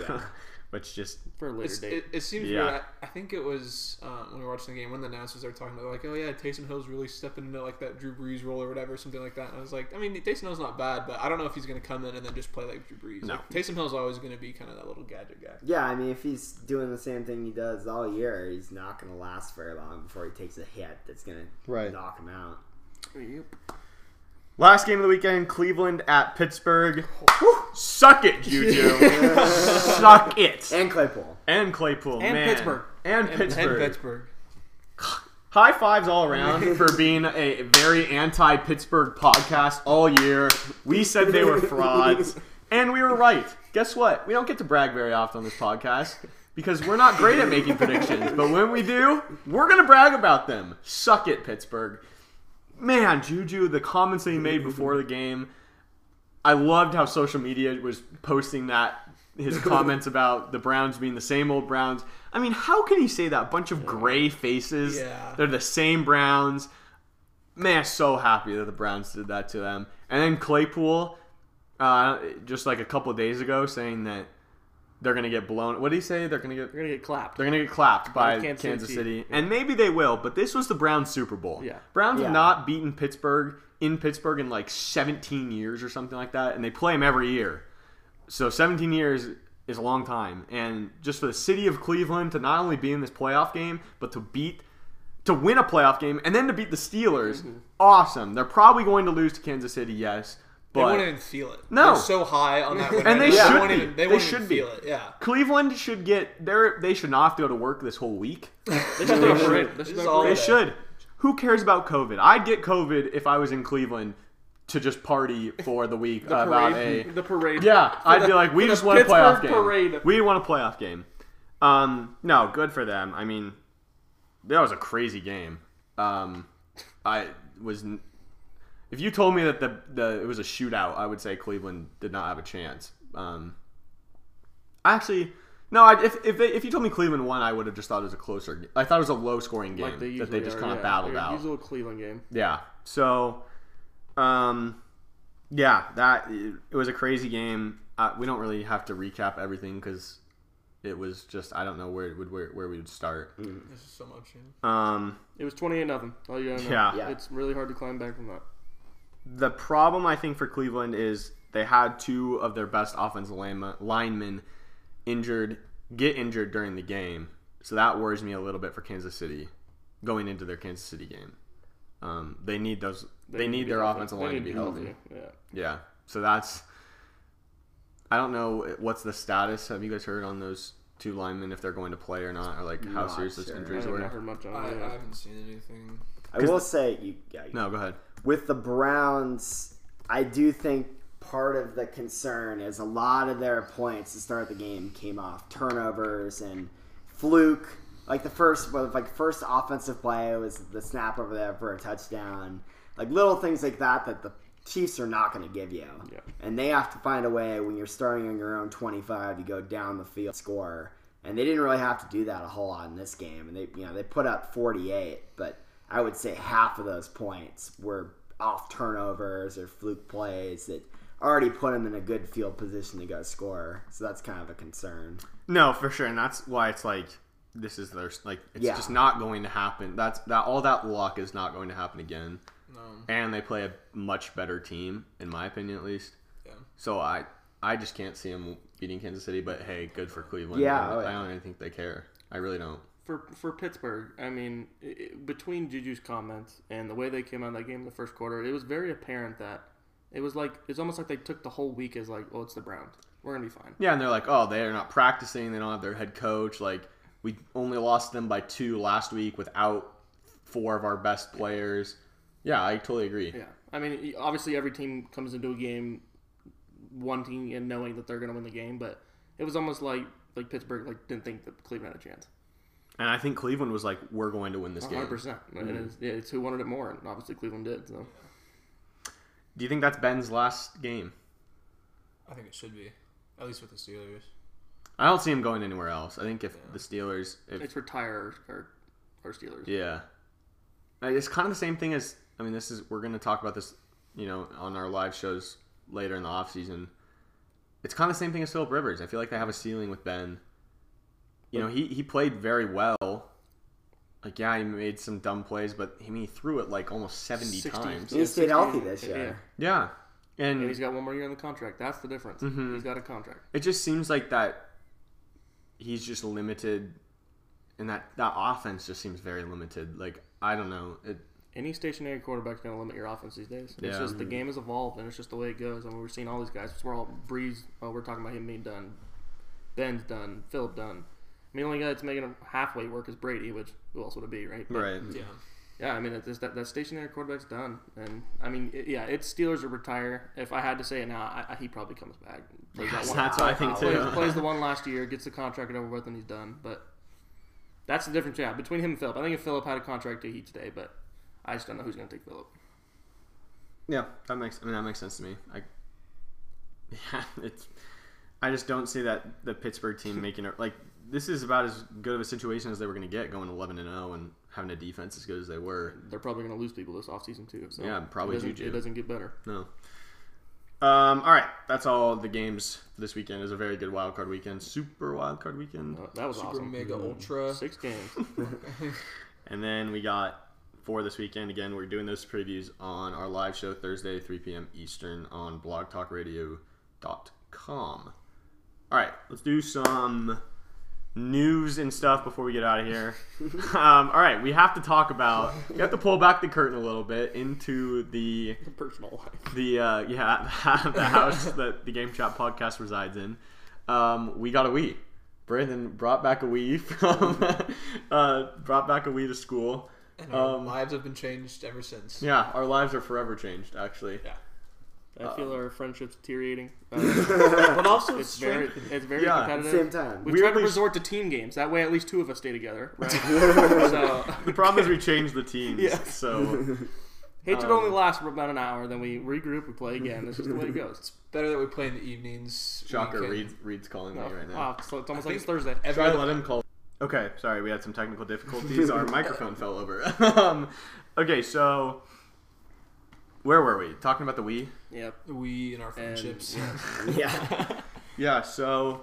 Yeah. which just for a later It's, date, it, it seems Yeah. weird. I, I think it was um, when we were watching the game when the announcers were talking about like, oh yeah, Taysom Hill's really stepping into like that Drew Brees role or whatever, something like that. And I was like, I mean, Taysom Hill's not bad, but I don't know if he's going to come in and then just play like Drew Brees. No. Like, Taysom Hill's always going to be kind of that little gadget guy. Yeah, I mean, if he's doing the same thing he does all year, he's not going to last very long before he takes a hit that's going to Right. knock him out. Yep. Last game of the weekend, Cleveland at Pittsburgh. Suck it, Juju. Suck it. And Claypool. And Claypool. And man. Pittsburgh. And And, Pittsburgh. and Pittsburgh. High fives all around for being a very anti Pittsburgh podcast all year. We said they were frauds, and we were right. Guess what? We don't get to brag very often on this podcast because we're not great at making predictions. But when we do, we're going to brag about them. Suck it, Pittsburgh. Man, Juju, the comments that he made before the game, I loved how social media was posting that his comments about the Browns being the same old Browns. I mean, how can he say that? A Bunch of gray faces. Yeah. They're the same Browns. Man, so happy that the Browns did that to them. And then Claypool, uh, just like a couple of days ago, saying that they're gonna get blown. What did he say? They're gonna get They're gonna get clapped. they're gonna get clapped by Kansas Kansas, City. City, and maybe they will. But this was the Browns Super Bowl. Yeah. Browns Yeah. have not beaten Pittsburgh in Pittsburgh in like 17 years or something like that, and they play them every year. So 17 years is a long time, and just for the city of Cleveland to not only be in this playoff game, but to beat, to win a playoff game, and then to beat the Steelers, Mm-hmm. awesome. They're probably going to lose to Kansas City, yes, They won't even feel it. No. They're so high on that. And they rate, should won't be. Even, they, They won't should even be. feel it. Yeah. Cleveland should get their. They should not have to go to work this whole week. They should throw a. They This should is all They parade. should. Who cares about COVID? I'd get COVID if I was in Cleveland to just party for the week The about parade. a. The parade. Yeah, I'd the- be like, we just want a playoff Pittsburgh game. parade. We won a playoff game. Um, no, good for them. I mean, that was a crazy game. Um, I was. N- If you told me that the, the it was a shootout, I would say Cleveland did not have a chance. Um, actually, no. I, if if, they, if you told me Cleveland won, I would have just thought it was a closer. I thought it was a low scoring game Like they that they just are, kind of yeah. battled out. Usual Cleveland game. Yeah. So, um, yeah, that it was a crazy game. Uh, we don't really have to recap everything because it was just I don't know where it would where, where we would start. This is so much. Yeah. Um, It was twenty eight nothing. All you. Yeah. Yeah. It's really hard to climb back from that. The problem I think for Cleveland is they had two of their best offensive line- linemen injured, get injured during the game. So that worries me a little bit for Kansas City going into their Kansas City game. Um, they need those. They, need, to be their healthy. offensive line to need be healthy. Yeah. Yeah. So that's. I don't know what's the status. Have you guys heard on those two linemen if they're going to play or not, or like how Not serious those sure. I injuries have not were? heard much on I. I haven't seen anything. I will say, you, yeah, No, go ahead. With the Browns, I do think part of the concern is a lot of their points to start the game came off turnovers and fluke. Like the first, like first offensive play was the snap over there for a touchdown. Like little things like that that the Chiefs are not going to give you, Yeah. and they have to find a way when you're starting on your own 25 to go down the field score. And they didn't really have to do that a whole lot in this game. And they, you know, they put up 48, but I would say half of those points were off turnovers or fluke plays that already put them in a good field position to go score. So that's kind of a concern. No, for sure, and that's why it's like this is their like it's Yeah. just not going to happen. That's that all that luck is not going to happen again. No. And they play a much better team, in my opinion, at least. Yeah. So I I just can't see them beating Kansas City. But hey, good for Cleveland. Yeah, I, oh, I don't even think they care. I really don't. For for Pittsburgh, I mean, i i between Juju's comments and the way they came out of that game in the first quarter, it was very apparent that It was like it's almost like they took the whole week as like, well, it's the Browns. We're gonna be fine. Yeah, and they're like, oh, they're not practicing. They don't have their head coach. Like, we only lost them by two last week without four of our best players. Yeah, I totally agree. Yeah, I mean, obviously every team comes into a game wanting and knowing that they're gonna win the game, but it was almost like like Pittsburgh like didn't think that Cleveland had a chance. And I think Cleveland was like, we're going to win this game. 100. percent And mm-hmm. it's, yeah, it's who wanted it more, and obviously Cleveland did. So Do you think that's Ben's last game? I think it should be, at least with the Steelers. I don't see him going anywhere else. I think if the Steelers, if it's retire or or Steelers. Yeah. It's kind of the same thing as I mean this is we're going to talk about this, you know, on our live shows later in the off season. It's kind of the same thing as Philip Rivers. I feel like they have a ceiling with Ben. You know, he he played very well. Like yeah, he made some dumb plays, but I mean, he threw it like almost 70 60. times. He stayed healthy this year. Yeah. And And he's got one more year on the contract. That's the difference. Mm-hmm. He's got a contract. it just seems like that he's just limited and that that offense just seems very limited. Like I don't know. It Any stationary quarterback's going to limit your offense these days. It's Yeah. just the game has evolved, and it's just the way it goes. I mean, we're seeing all these guys. We're all Brees. Oh, we're talking about him being done. Ben's done. Philip done. I mean, the only guy that's making him halfway work is Brady, which who else would it be, right? But, right. Yeah. Yeah, I mean, it's, that that stationary quarterback's done, and I mean, it, yeah, it's Steelers to retire. If I had to say it now, I, I, he probably comes back. Plays that one- That's what I think too. plays the one last year, gets the contract over with, and he's done. But that's the difference, yeah, between him and Philip. I think if Philip had a contract to he'd stay, but I just don't know who's going to take Philip. Yeah, that makes. I mean, that makes sense to me. I, yeah, it's. I just don't see that the Pittsburgh team making it like this is about as good of a situation as they were going to get going eleven and zero and having a defense as good as they were. They're probably going to lose people this offseason too. So Yeah, probably it doesn't, Juju. it doesn't get better. No. Um. All right, that's all the games this weekend. It was a very good wild card weekend, super wild card weekend, Uh, that was Super awesome. mega ultra. Six games. and then we got four this weekend. Again, we're doing those previews on our live show Thursday, three p.m. Eastern on BlogTalkRadio.com. All right, let's do some news and stuff before we get out of here. um, all right, we have to talk about. We have to pull back the curtain a little bit into the Personal life. the uh, yeah the house that the Game Chat podcast resides in. Um, we got a Wii. Brandon brought back a Wii from uh, brought back a Wii to school. And our Um, lives have been changed ever since. Yeah, our lives are forever changed. Actually, Yeah. I feel our friendship's deteriorating. Uh, But also, it's very, it's very Yeah. At the competitive. same time. We Weirdly tried to sh- resort to team games. That way, at least two of us stay together. Right? so, the problem is we changed the teams. Yeah. So hatred Um, only lasts for about an hour. Then we regroup, we play again. That's just the way it goes. It's better that we play in the evenings. shocker, We can- Reed's, Reed's calling me right now. Wow, so it's almost I like it's think Thursday. every Try to let him call. Okay, sorry, we had some technical difficulties. Our microphone fell over. um, okay, so where were we? Talking about the Wii? Yep. we and our And, friendships. yeah. Yeah. Yeah, so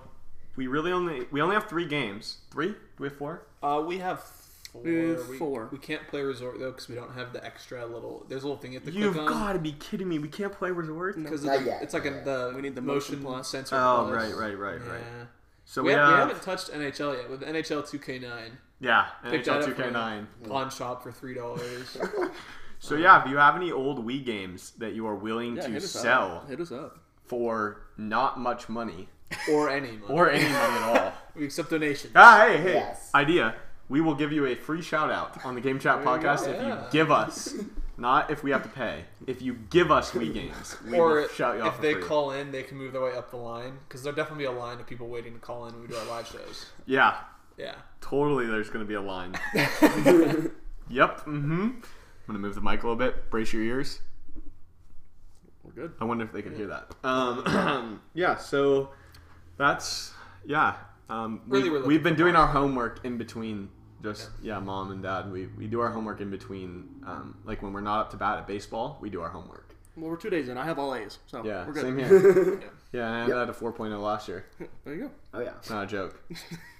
we really only we only have three games. Three? Do we have four? Uh, we have four. We four. We, can't play resort though because we don't have the extra little. There's a little thing you have to You've click on. got to be kidding me! We can't play Resort. Because Not it's, yet. it's like a, the We need the motion, motion plus. sensor. Oh, plus. right, right, right, Yeah. right. So we, we, have, we have haven't touched NHL yet with NHL 2K9 yeah Picked NHL that up 2K9. pawn shop for three dollars. So yeah, if you have any old Wii games that you are willing Yeah, to hit us sell up. Hit us up. for not much money or any money. or any money at all, we accept donations. ah, hey, hey, Yes. idea. We will give you a free shout out on the Game Chat There you podcast go. if you give us, not if we have to pay. If you give us Wii games, we or will shout you off if for they free. call in, they can move their way up the line because there'll definitely be a line of people waiting to call in when we do our live shows. Yeah, Yeah. totally. There's gonna be a line. yep. Mm-hmm. I'm gonna move the mic a little bit. Brace your ears. We're good. I wonder if they can hear that. Um, yeah, so that's yeah. Um, Really, we, we're looking we've been for doing our homework in between. Just yeah. mom and dad. We we do our homework in between. Um, like when we're not up to bat at baseball, we do our homework. Well, we're two days in. I have all A's, so Yeah, we're good. same here. yeah, and I had a 4.0 last year. There you go. Oh yeah. It's not a joke.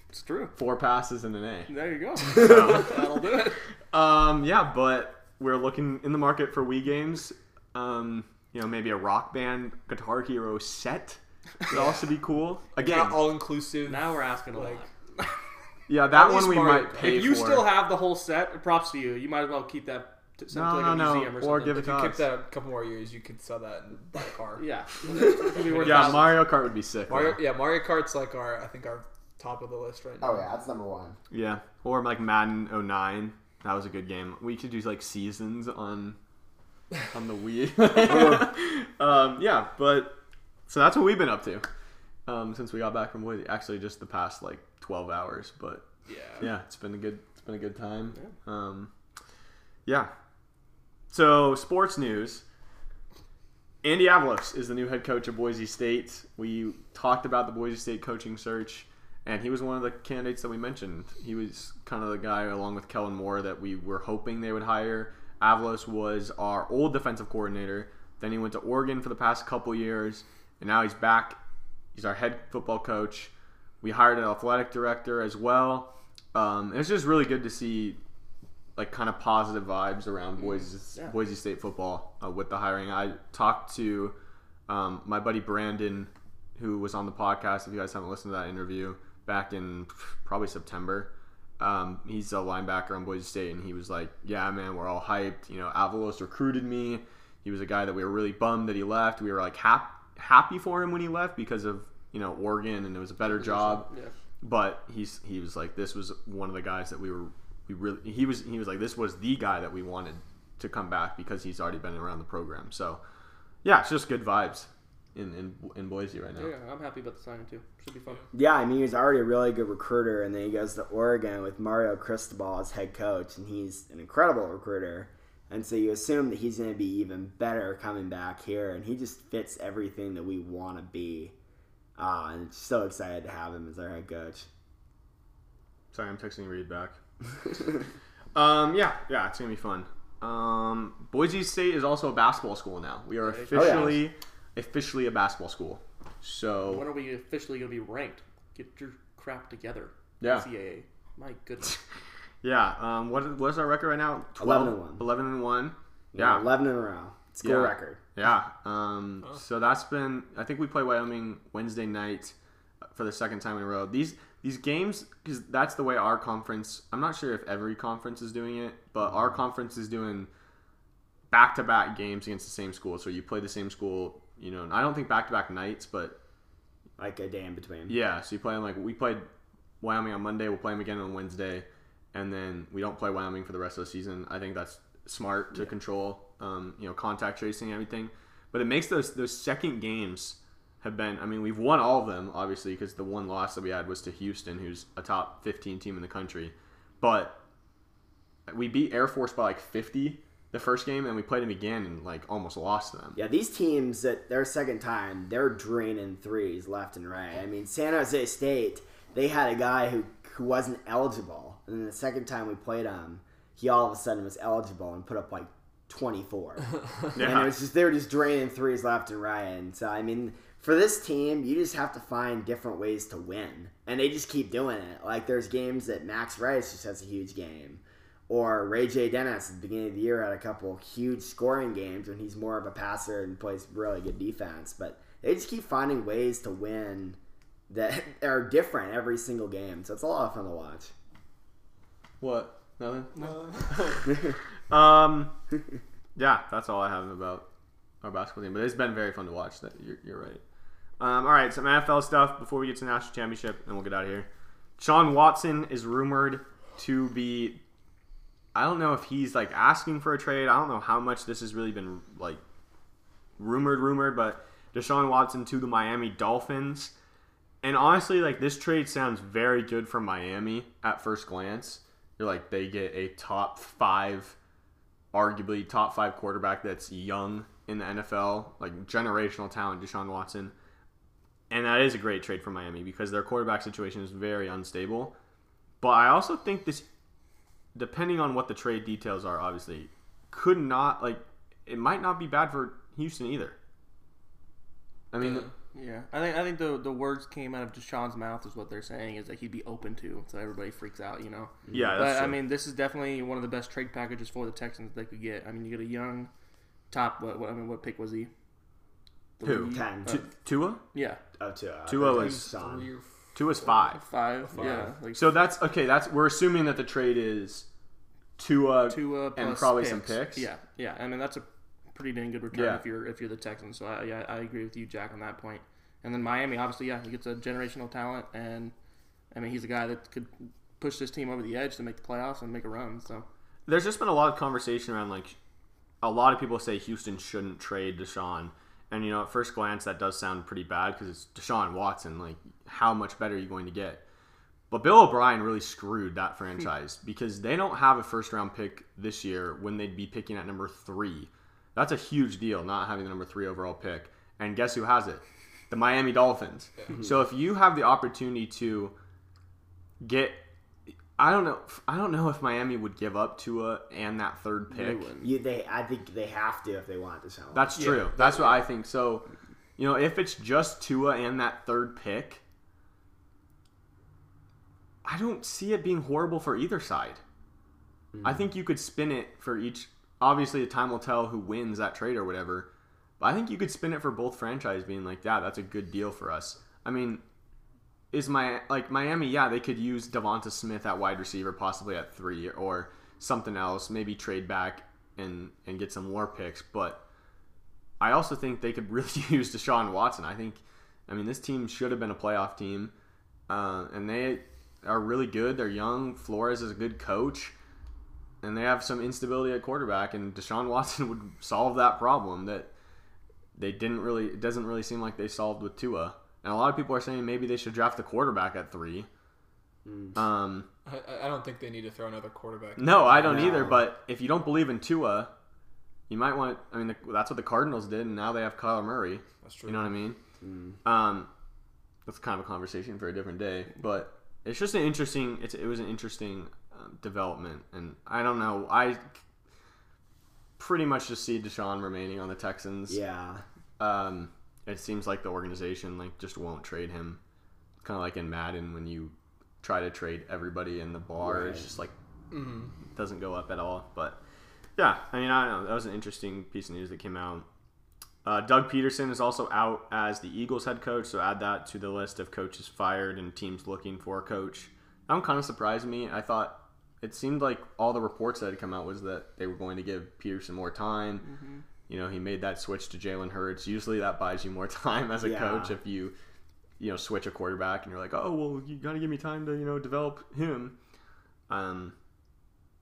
It's true. Four passes and an A. There you go. So, That'll do it. um, yeah, but we're looking in the market for Wii games. Um, you know, maybe a rock band Guitar Hero set would also be cool. Again, Not all inclusive. Now we're asking a Like, lot. yeah, that one we Mario might Kart. pay If you for. still have the whole set, props to you. You might as well keep that t- send No, to like a no, no. museum or, Or something. give it if to you us. kept that a couple more years, you could sell that and buy a car. Yeah. It could be worth Yeah. Mario Kart would be sick. Mario, yeah, Mario Kart's like our, I think our top of the list right now. Oh yeah, that's number one. Yeah, or like Madden 09. That was a good game. We could do like seasons on on the Wii. um, yeah, but so that's what we've been up to um, since we got back from Boise. Actually, just the past like 12 hours, but Yeah. yeah, it's been a good it's been a good time. Um, yeah. So sports news. Andy Avalos is the new head coach of Boise State. We talked about the Boise State coaching search, and he was one of the candidates that we mentioned. He was kind of the guy, along with Kellen Moore, that we were hoping they would hire. Avalos was our old defensive coordinator. Then he went to Oregon for the past couple years, and now he's back. He's our head football coach. We hired an athletic director as well. Um, it's just really good to see like kind of positive vibes around Boise, Yeah. Boise State football uh, with the hiring. I talked to um, my buddy Brandon, who was on the podcast. If you guys haven't listened to that interview, back in probably September. Um, he's a linebacker on Boise State, and he was like, "Yeah, man, we're all hyped. You know, Avalos recruited me. He was a guy that we were really bummed that he left. We were like hap- happy for him when he left because of you know Oregon, and it was a better job Yeah. but he's he was like this was one of the guys that we were we really he was he was like this was the guy that we wanted to come back because he's already been around the program so yeah it's just good vibes in in, in Boise right now Yeah, I'm happy about the signing too. Should be fun. Yeah, I mean he's already a really good recruiter, and then he goes to Oregon with Mario Cristobal as head coach, and he's an incredible recruiter. And so you assume that he's going to be even better coming back here, and he just fits everything that we want to be. Uh, and so excited to have him as our head coach. sorry I'm texting Reed back um yeah yeah it's gonna be fun um Boise State is also a basketball school now we are Oh, yeah. Officially officially a basketball school so When are we officially going to be ranked? Get your crap together. Yeah. NCAA. My goodness. yeah um what what's our record right now 11 and 1. 11 and 1 yeah eleven in a row, school Yeah. record. Yeah. Um, So that's been. I think we play Wyoming Wednesday night for the second time in a row. These these games because that's the way our conference. I'm not sure if every conference is doing it, but our conference is doing back to back games against the same school. So you play the same school. You know, and I don't think back to back nights, but Like a day in between. yeah. So you play them like we played Wyoming on Monday. We'll play them again on Wednesday, and then we don't play Wyoming for the rest of the season. I think that's smart to control, um, you know, contact tracing and everything. But it makes those those second games have been. I mean, we've won all of them obviously because the one loss that we had was to Houston, who's a top 15 team in the country. But we beat Air Force by like 50 the first game, and we played them again and like almost lost to them. Yeah, these teams that their second time, they're draining threes left and right. I mean, San Jose State, they had a guy who who wasn't eligible, and then the second time we played him, he all of a sudden was eligible and put up like twenty four. And it was just they were just draining threes left and right. And so I mean, for this team, you just have to find different ways to win, and they just keep doing it. Like there's games that Max Rice just has a huge game. Or Ray J. Dennis at the beginning of the year had a couple huge scoring games when he's more of a passer and plays really good defense. But they just keep finding ways to win that are different every single game. So it's a lot of fun to watch. What? Nothing. Um, yeah, that's all I have about our basketball team. But it's been very fun to watch. That you're, you're right. Um, all right, some NFL stuff before we get to the national championship, and we'll get out of here. Sean Watson is rumored to be. I don't know if he's like asking for a trade. I don't know how much this has really been like rumored, rumored, but Deshaun Watson to the Miami Dolphins. And honestly, like this trade sounds very good for Miami at first glance. You're like they get a top five, arguably top five quarterback that's young in the NFL, like generational talent, Deshaun Watson. And that is a great trade for Miami because their quarterback situation is very unstable. But I also think this, depending on what the trade details are, obviously, could not like it might not be bad for Houston either. I mean, Yeah, I think I think the the words came out of Deshaun's mouth is what they're saying is that he'd be open to, so everybody freaks out, you know. yeah, but that's I mean, this is definitely one of the best trade packages for the Texans they could get. I mean, you get a young top. What, what I mean, what pick was he? Who? lead- Ten. uh, Tu- Tua, yeah, Oh, Tua. Tua was- Three Sean. Or Tua's five. five. Yeah, like So that's okay. That's we're assuming that the trade is Tua, Tua and plus probably some picks. Yeah, yeah. I mean that's a pretty dang good return Yeah. if you're if you're the Texans. So I, yeah, I agree with you, Jack, on that point. And then Miami, obviously, yeah, he gets a generational talent, and I mean he's a guy that could push this team over the edge to make the playoffs and make a run. So There's just been a lot of conversation around like a lot of people say Houston shouldn't trade Deshaun, and you know at first glance that does sound pretty bad because it's Deshaun Watson. Like how much better are you going to get? But Bill O'Brien really screwed that hmm. franchise because they don't have a first round pick this year when they'd be picking at number three. That's a huge deal not having the number three overall pick. And guess who has it? The Miami Dolphins. So if you have the opportunity to get I don't know. I don't know if Miami would give up Tua and that third pick. wouldn't. You, they, I think they have to if they want Deshaun. That's true. That's what I think. So, you know, if it's just Tua and that third pick, I don't see it being horrible for either side. I mm-hmm. think you could spin it for each. Obviously, the time will tell who wins that trade or whatever. But I think you could spin it for both franchise, being like, "Yeah, that's a good deal for us." I mean, is my like Miami? Yeah, they could use Devonta Smith at wide receiver, possibly at three, or something else. Maybe trade back and and get some more picks. But I also think they could really use Deshaun Watson. I think, I mean, this team should have been a playoff team, uh, and they are really good. They're young. Flores is a good coach, and they have some instability at quarterback. And Deshaun Watson would solve that problem that they didn't really. It doesn't really seem like they solved with Tua. And a lot of people are saying maybe they should draft the quarterback at three. Um, I, I don't think they need to throw another quarterback. no, I don't No. either. But if you don't believe in Tua, you might want. I mean, the, that's what the Cardinals did, and now they have Kyler Murray. That's true. You know what I mean? Um, that's kind of a conversation for a different day. But it's just an interesting. It's, it was an interesting um, development, and I don't know. I pretty much just see Deshaun remaining on the Texans. yeah. Um, it seems like the organization like just won't trade him. Kind of like in Madden when you try to trade everybody in the bar, it's just like Mm-hmm. doesn't go up at all. But yeah, I mean, I don't know. That was an interesting piece of news that came out. Uh, Doug Pederson is also out as the Eagles head coach, so add that to the list of coaches fired and teams looking for a coach. That one kind of surprised me. I thought it seemed like all the reports that had come out was that they were going to give Pederson more time. You know, he made that switch to Jalen Hurts. Usually that buys you more time as a Yeah. coach if you, you know, switch a quarterback and you're like, oh, well, you got to give me time to, you know, develop him. Um,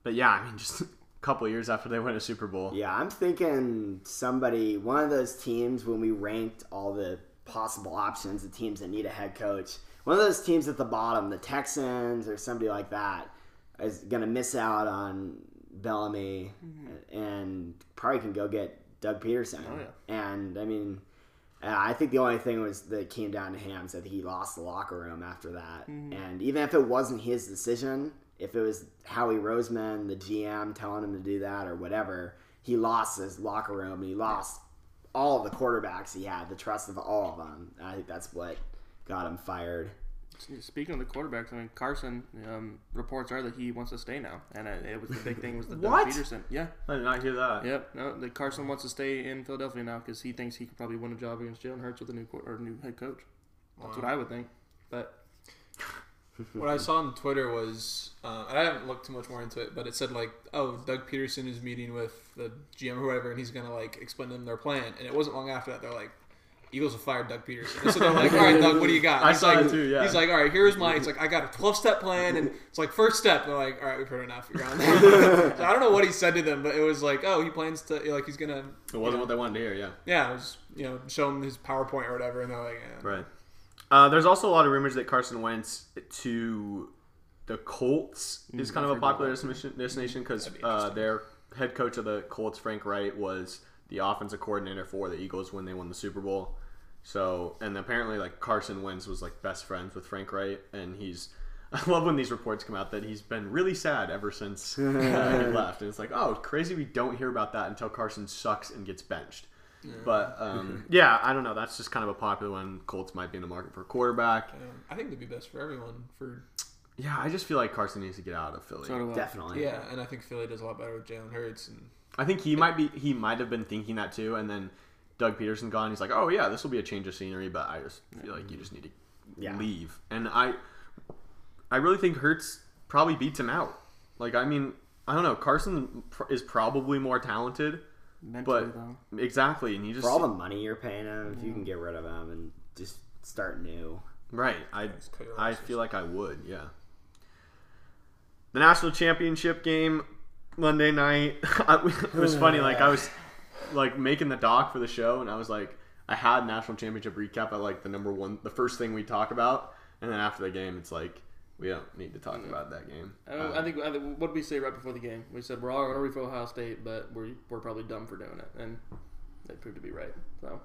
but yeah, I mean, just a couple years after they win a Super Bowl. Yeah, I'm thinking somebody, one of those teams when we ranked all the possible options, the teams that need a head coach, one of those teams at the bottom, the Texans or somebody like that, is going to miss out on Bieniemy and probably can go get Doug Pederson. Oh, And I mean, uh, I think the only thing was that came down to him is that he lost the locker room after that. And even if it wasn't his decision, if it was Howie Roseman, the GM, telling him to do that or whatever, he lost his locker room and he lost all of the quarterbacks he had, the trust of all of them. I think that's what got him fired. Speaking of the quarterbacks, I mean Carson. Um, reports are that he wants to stay now, and uh, it was the big thing was the What? Doug Pederson. Yeah, I did not hear that. yep. No, the Carson wants to stay in Philadelphia now because he thinks he could probably win a job against Jalen Hurts with a new qu- or new head coach. That's what I would think. But What I saw on Twitter was, uh, I haven't looked too much more into it, but it said like, oh, Doug Pederson is meeting with the GM or whoever, and he's gonna like explain to them their plan. And it wasn't long after that they're like, Eagles have fired Doug Pederson. And so they're like, all right, Doug, what do you got? I he's saw like, it too, yeah. He's like, all right, here's my. It's like I got a 12 step plan, and it's like first step. They're like, all right, we've heard enough. You're on. so I don't know what he said to them, but it was like, oh, he plans to like he's gonna. It wasn't what they wanted to hear, yeah. Yeah, it was you know show him his PowerPoint or whatever, and they're like, yeah. Right. Uh, there's also a lot of rumors that Carson Wentz to the Colts is Mm, kind of a popular destination destination because That'd be uh, their head coach of the Colts, Frank Reich, was the offensive coordinator for the Eagles when they won the Super Bowl. So, and apparently, like Carson Wentz was like best friends with Frank Reich, and he's. I love when these reports come out that he's been really sad ever since uh, he left, and it's like, oh, crazy we don't hear about that until Carson sucks and gets benched. But um, yeah, I don't know. That's just kind of a popular one. Colts might be in the market for a quarterback. Um, I think they'd be best for everyone. For Yeah, I just feel like Carson needs to get out of Philly. so do I. Definitely. yeah, and I think Philly does a lot better with Jalen Hurts, and I think he might be. He might have been thinking that too, and then Doug Pederson gone. He's like, oh yeah, this will be a change of scenery, but I just feel like you just need to Yeah. leave. And I, I really think Hurts probably beats him out. Like I mean, I don't know. Carson is probably more talented, Mentally, but though. exactly, and you just For all the money you're paying him, if you can get rid of him and just start new. right. I cut I feel like I would. Yeah. The national championship game Monday night. It was funny. Like I was like making the doc for the show, and I was like, I had national championship recap at like the number one, the first thing we talk about, and then after the game, it's like we don't need to talk mm. about that game. I, don't- I think I think what did we say right before the game? We said we're all going to root for Ohio State, but we're we're probably dumb for doing it, and they proved to be right. So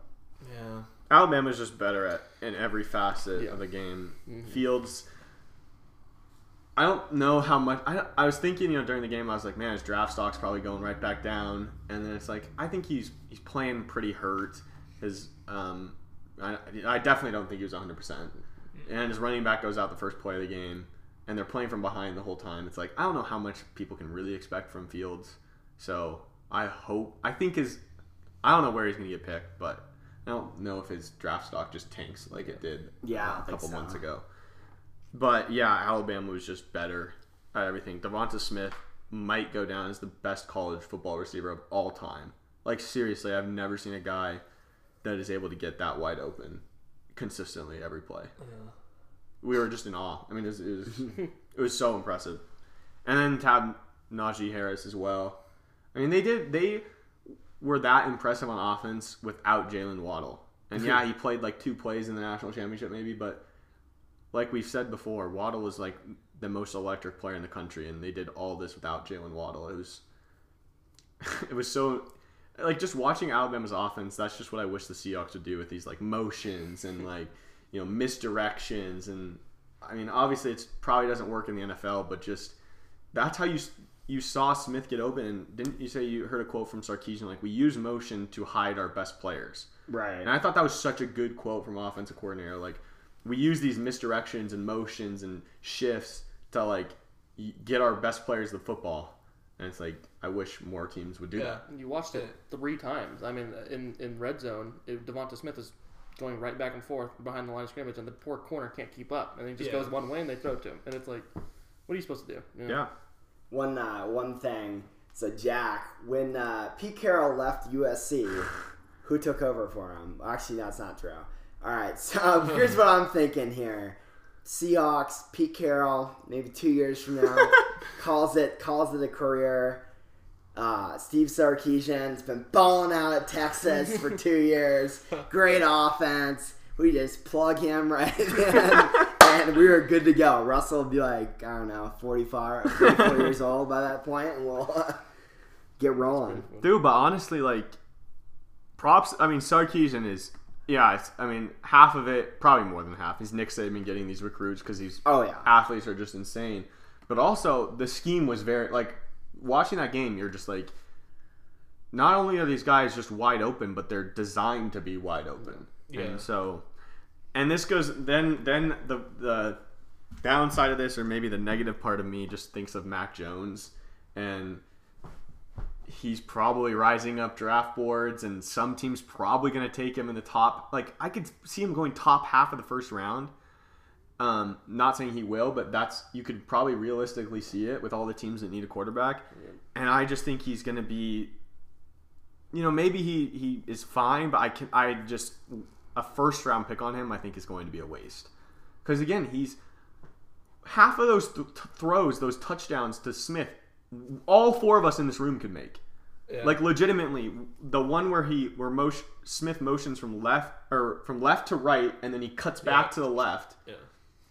Yeah. Alabama's just better at in every facet Yeah. of the game. Mm-hmm. Fields. I don't know how much. I, I was thinking, you know, during the game, I was like, man, his draft stock's probably going right back down. And then it's like, I think he's he's playing pretty hurt. His um, I, I definitely don't think he was 100. percent And his running back goes out the first play of the game, and they're playing from behind the whole time. It's like I don't know how much people can really expect from Fields. So I hope. I think his. I don't know where he's gonna get picked, but I don't know if his draft stock just tanks like it did Yeah, uh, a couple so. months ago. But yeah, Alabama was just better at everything. Devonta Smith might go down as the best college football receiver of all time. Like seriously, I've never seen a guy that is able to get that wide open consistently every play. Yeah. We were just in awe. I mean, it was, it was, it was so impressive. And then to have Najee Harris as well. I mean, they did they were that impressive on offense without Jaylen Waddle. And yeah, he played like two plays in the national championship, maybe, but like we've said before, Waddle was like the most electric player in the country, and they did all this without Jaylen Waddle. It was, it was so, like just watching Alabama's offense. That's just what I wish the Seahawks would do with these like motions and like you know misdirections, and I mean obviously it's probably doesn't work in the NFL, but just that's how you you saw Smith get open. And didn't you say you heard a quote from Sarkisian like we use motion to hide our best players? Right. And I thought that was such a good quote from offensive coordinator. Like, we use these misdirections and motions and shifts to like get our best players the football. And it's like I wish more teams would do Yeah. that. you watched it three times. I mean, in in red zone, it, Devonta Smith is going right back and forth behind the line of scrimmage, and the poor corner can't keep up, and he just Yeah. goes one way, and they throw it to him, and it's like, what are you supposed to do? You know? Yeah. One uh, one thing. So Jack, when uh, Pete Carroll left USC, who took over for him? Actually, that's not true. All right, so here's what I'm thinking here: Seahawks, Pete Carroll, maybe two years from now, calls it calls it a career. Uh, Steve Sarkisian's been balling out at Texas for two years. Great offense. We just plug him right in, and we were good to go. Russell will be like, I don't know, 45, 44 years old by that point, and we'll uh, get rolling. Dude, but honestly, like props. I mean, Sarkeesian is. Yeah, it's, I mean, half of it, probably more than half, is Nick Saban getting these recruits because these Oh, yeah. athletes are just insane. But also, the scheme was very like watching that game. You're just like, not only are these guys just wide open, but they're designed to be wide open. Yeah. And so, and this goes then then the the downside of this, or maybe the negative part of me, just thinks of Mac Jones and he's probably rising up draft boards and some teams probably going to take him in the top like i could see him going top half of the first round. Um, not saying he will but that's you could probably realistically see it with all the teams that need a quarterback. And i just think he's going to be you know maybe he he is fine but i can i just a first round pick on him i think is going to be a waste. Because again he's half of those th- throws those touchdowns to smith all four of us in this room could make Yeah. like legitimately, the one where he where motion, Smith motions from left or from left to right, and then he cuts back Yeah. to the left. yeah.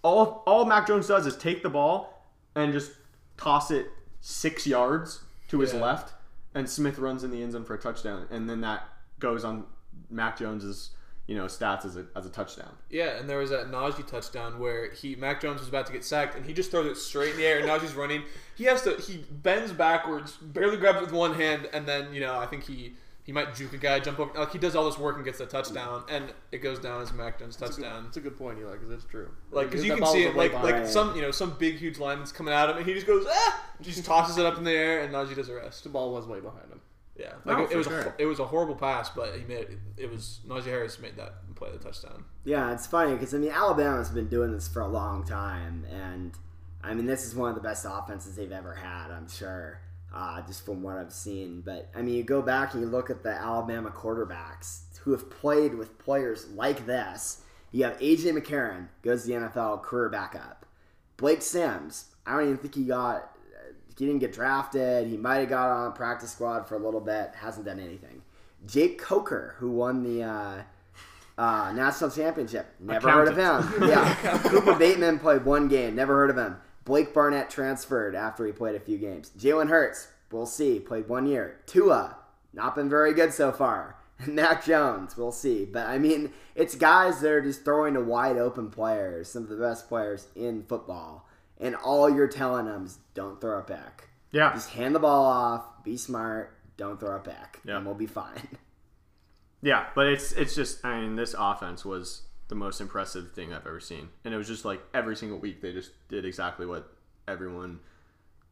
All all Mac Jones does is take the ball and just toss it six yards to his left, and Smith runs in the end zone for a touchdown, and then that goes on Mac Jones's you know stats as a as a touchdown. Yeah, and there was that Najee touchdown where he Mac Jones was about to get sacked, and he just throws it straight in the air. And Najee's running. He has to. He bends backwards, barely grabs it with one hand, and then you know I think he he might juke a guy, jump over. Like he does all this work and gets the touchdown, and it goes down as Mac Jones touchdown. It's a good point, Eli, because it's true. Like because you can see it, like like Right. some you know some big huge lineman's coming at him, and he just goes ah, just tosses it up in the air, and Najee does the rest. the ball was way behind him. Yeah, No, like it, it was sure. a, it was a horrible pass, but he made it. It was Najee Harris made that play the touchdown. Yeah, it's funny because I mean Alabama's been doing this for a long time, and I mean this is one of the best offenses they've ever had. I'm sure. uh, just from what I've seen. But I mean, you go back and you look at the Alabama quarterbacks who have played with players like this. You have AJ McCarron goes to the NFL career backup. Blake Sims, I don't even think he got. He didn't get drafted. He might have got on practice squad for a little bit. Hasn't done anything. Jake Coker, who won the uh, uh, national championship, never heard of him. Yeah, Cooper Bateman played one game. Never heard of him. Blake Barnett transferred after he played a few games. Jalen Hurts, we'll see, played one year. Tua, not been very good so far. Mac Jones, we'll see. But I mean, it's guys that are just throwing to wide open players, some of the best players in football. And all you're telling them is don't throw it back. Yeah. Just hand the ball off, be smart, don't throw it back, Yeah. and we'll be fine. Yeah, but it's it's just I mean this offense was the most impressive thing I've ever seen, and it was just like every single week they just did exactly what everyone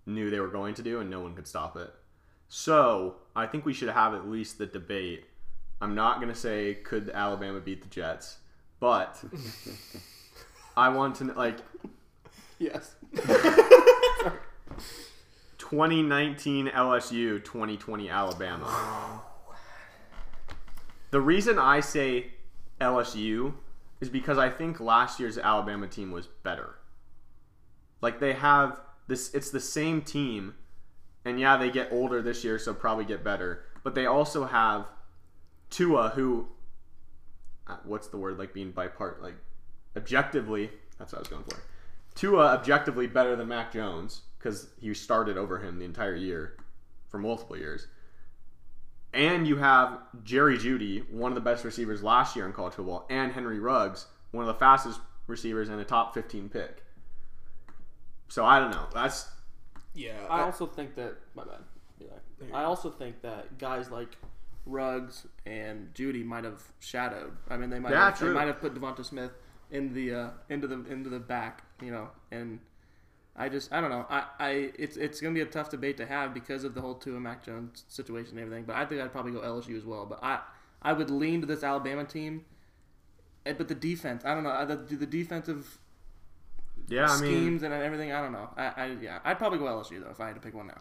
knew they were going to do, and no one could stop it. So I think we should have at least the debate. I'm not gonna say could Alabama beat the Jets, but I want to like Yes. 2019 LSU, 2020 Alabama. The reason I say LSU is because I think last year's Alabama team was better. Like they have this it's the same team and yeah, they get older this year so probably get better, but they also have Tua who uh, what's the word like being by part like objectively that's what I was going for. Tua objectively better than Mac Jones because he started over him the entire year for multiple years. And you have Jerry Jeudy, one of the best receivers last year in college football, and Henry Ruggs, one of the fastest receivers and a top 15 pick. So I don't know. That's Yeah. I I- also think that my bad. Eli. I also think that guys like Ruggs and Jeudy might have shadowed. I mean, they might Yeah, have, they might have put DeVonta Smith in the uh, into the into the back, you know, and I just I don't know. I, I it's it's gonna be a tough debate to have because of the whole Tua Mac Jones situation and everything. But I think I'd probably go LSU as well. But I I would lean to this Alabama team. Eh, But the defense, I don't know. The, the defensive yeah. I mean, schemes and everything, I don't know. I, I yeah, I'd probably go LSU though if I had to pick one now.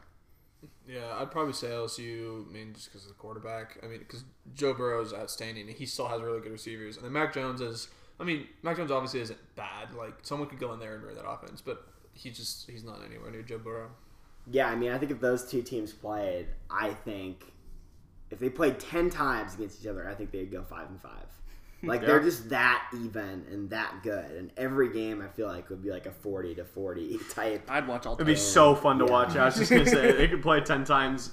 Yeah, I'd probably say LSU. I mean, just because of the quarterback. I mean, because Joe Burrow is outstanding. and He still has really good receivers, and then Mac Jones is. I mean, Mac Jones obviously isn't bad. Like someone could go in there and run that offense, but he just he's not anywhere near Joe Burrow. Yeah, I mean, I think if those two teams played, I think if they played ten times against each other, I think they'd go five and five. Like they're just that even and that good, and every game I feel like would be like a forty to forty type. I'd watch all. it'd be so fun to Yeah. watch. I was just gonna say they could play 10 times,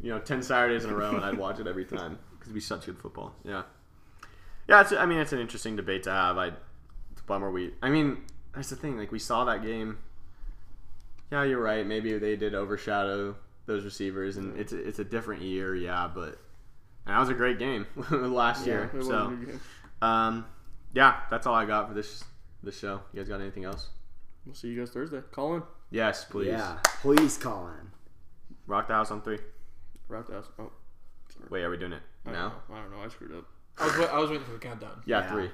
you know, 10 Saturdays in a row, and I'd watch it every time because it'd be such good football. Yeah, yeah. It's, I mean, it's an interesting debate to have. I it's a bummer we. I mean, that's the thing. Like we saw that game. Yeah, you're right. Maybe they did overshadow those receivers, and it's a, it's a different year. Yeah, but and that was a great game last Yeah, year. it was a So, um, yeah, that's all I got for this this show. You guys got anything else? We'll see you guys Thursday. Call in. Yes, please. Yeah, please call in. Rock the house on three. Rock the house. Oh, Wait, are we doing it I now? Don't know. I don't know. I screwed up. I was, I was waiting for the countdown. Yeah, Yeah. three.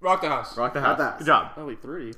Rock the house. Rock the house. the house. Good job. Only three.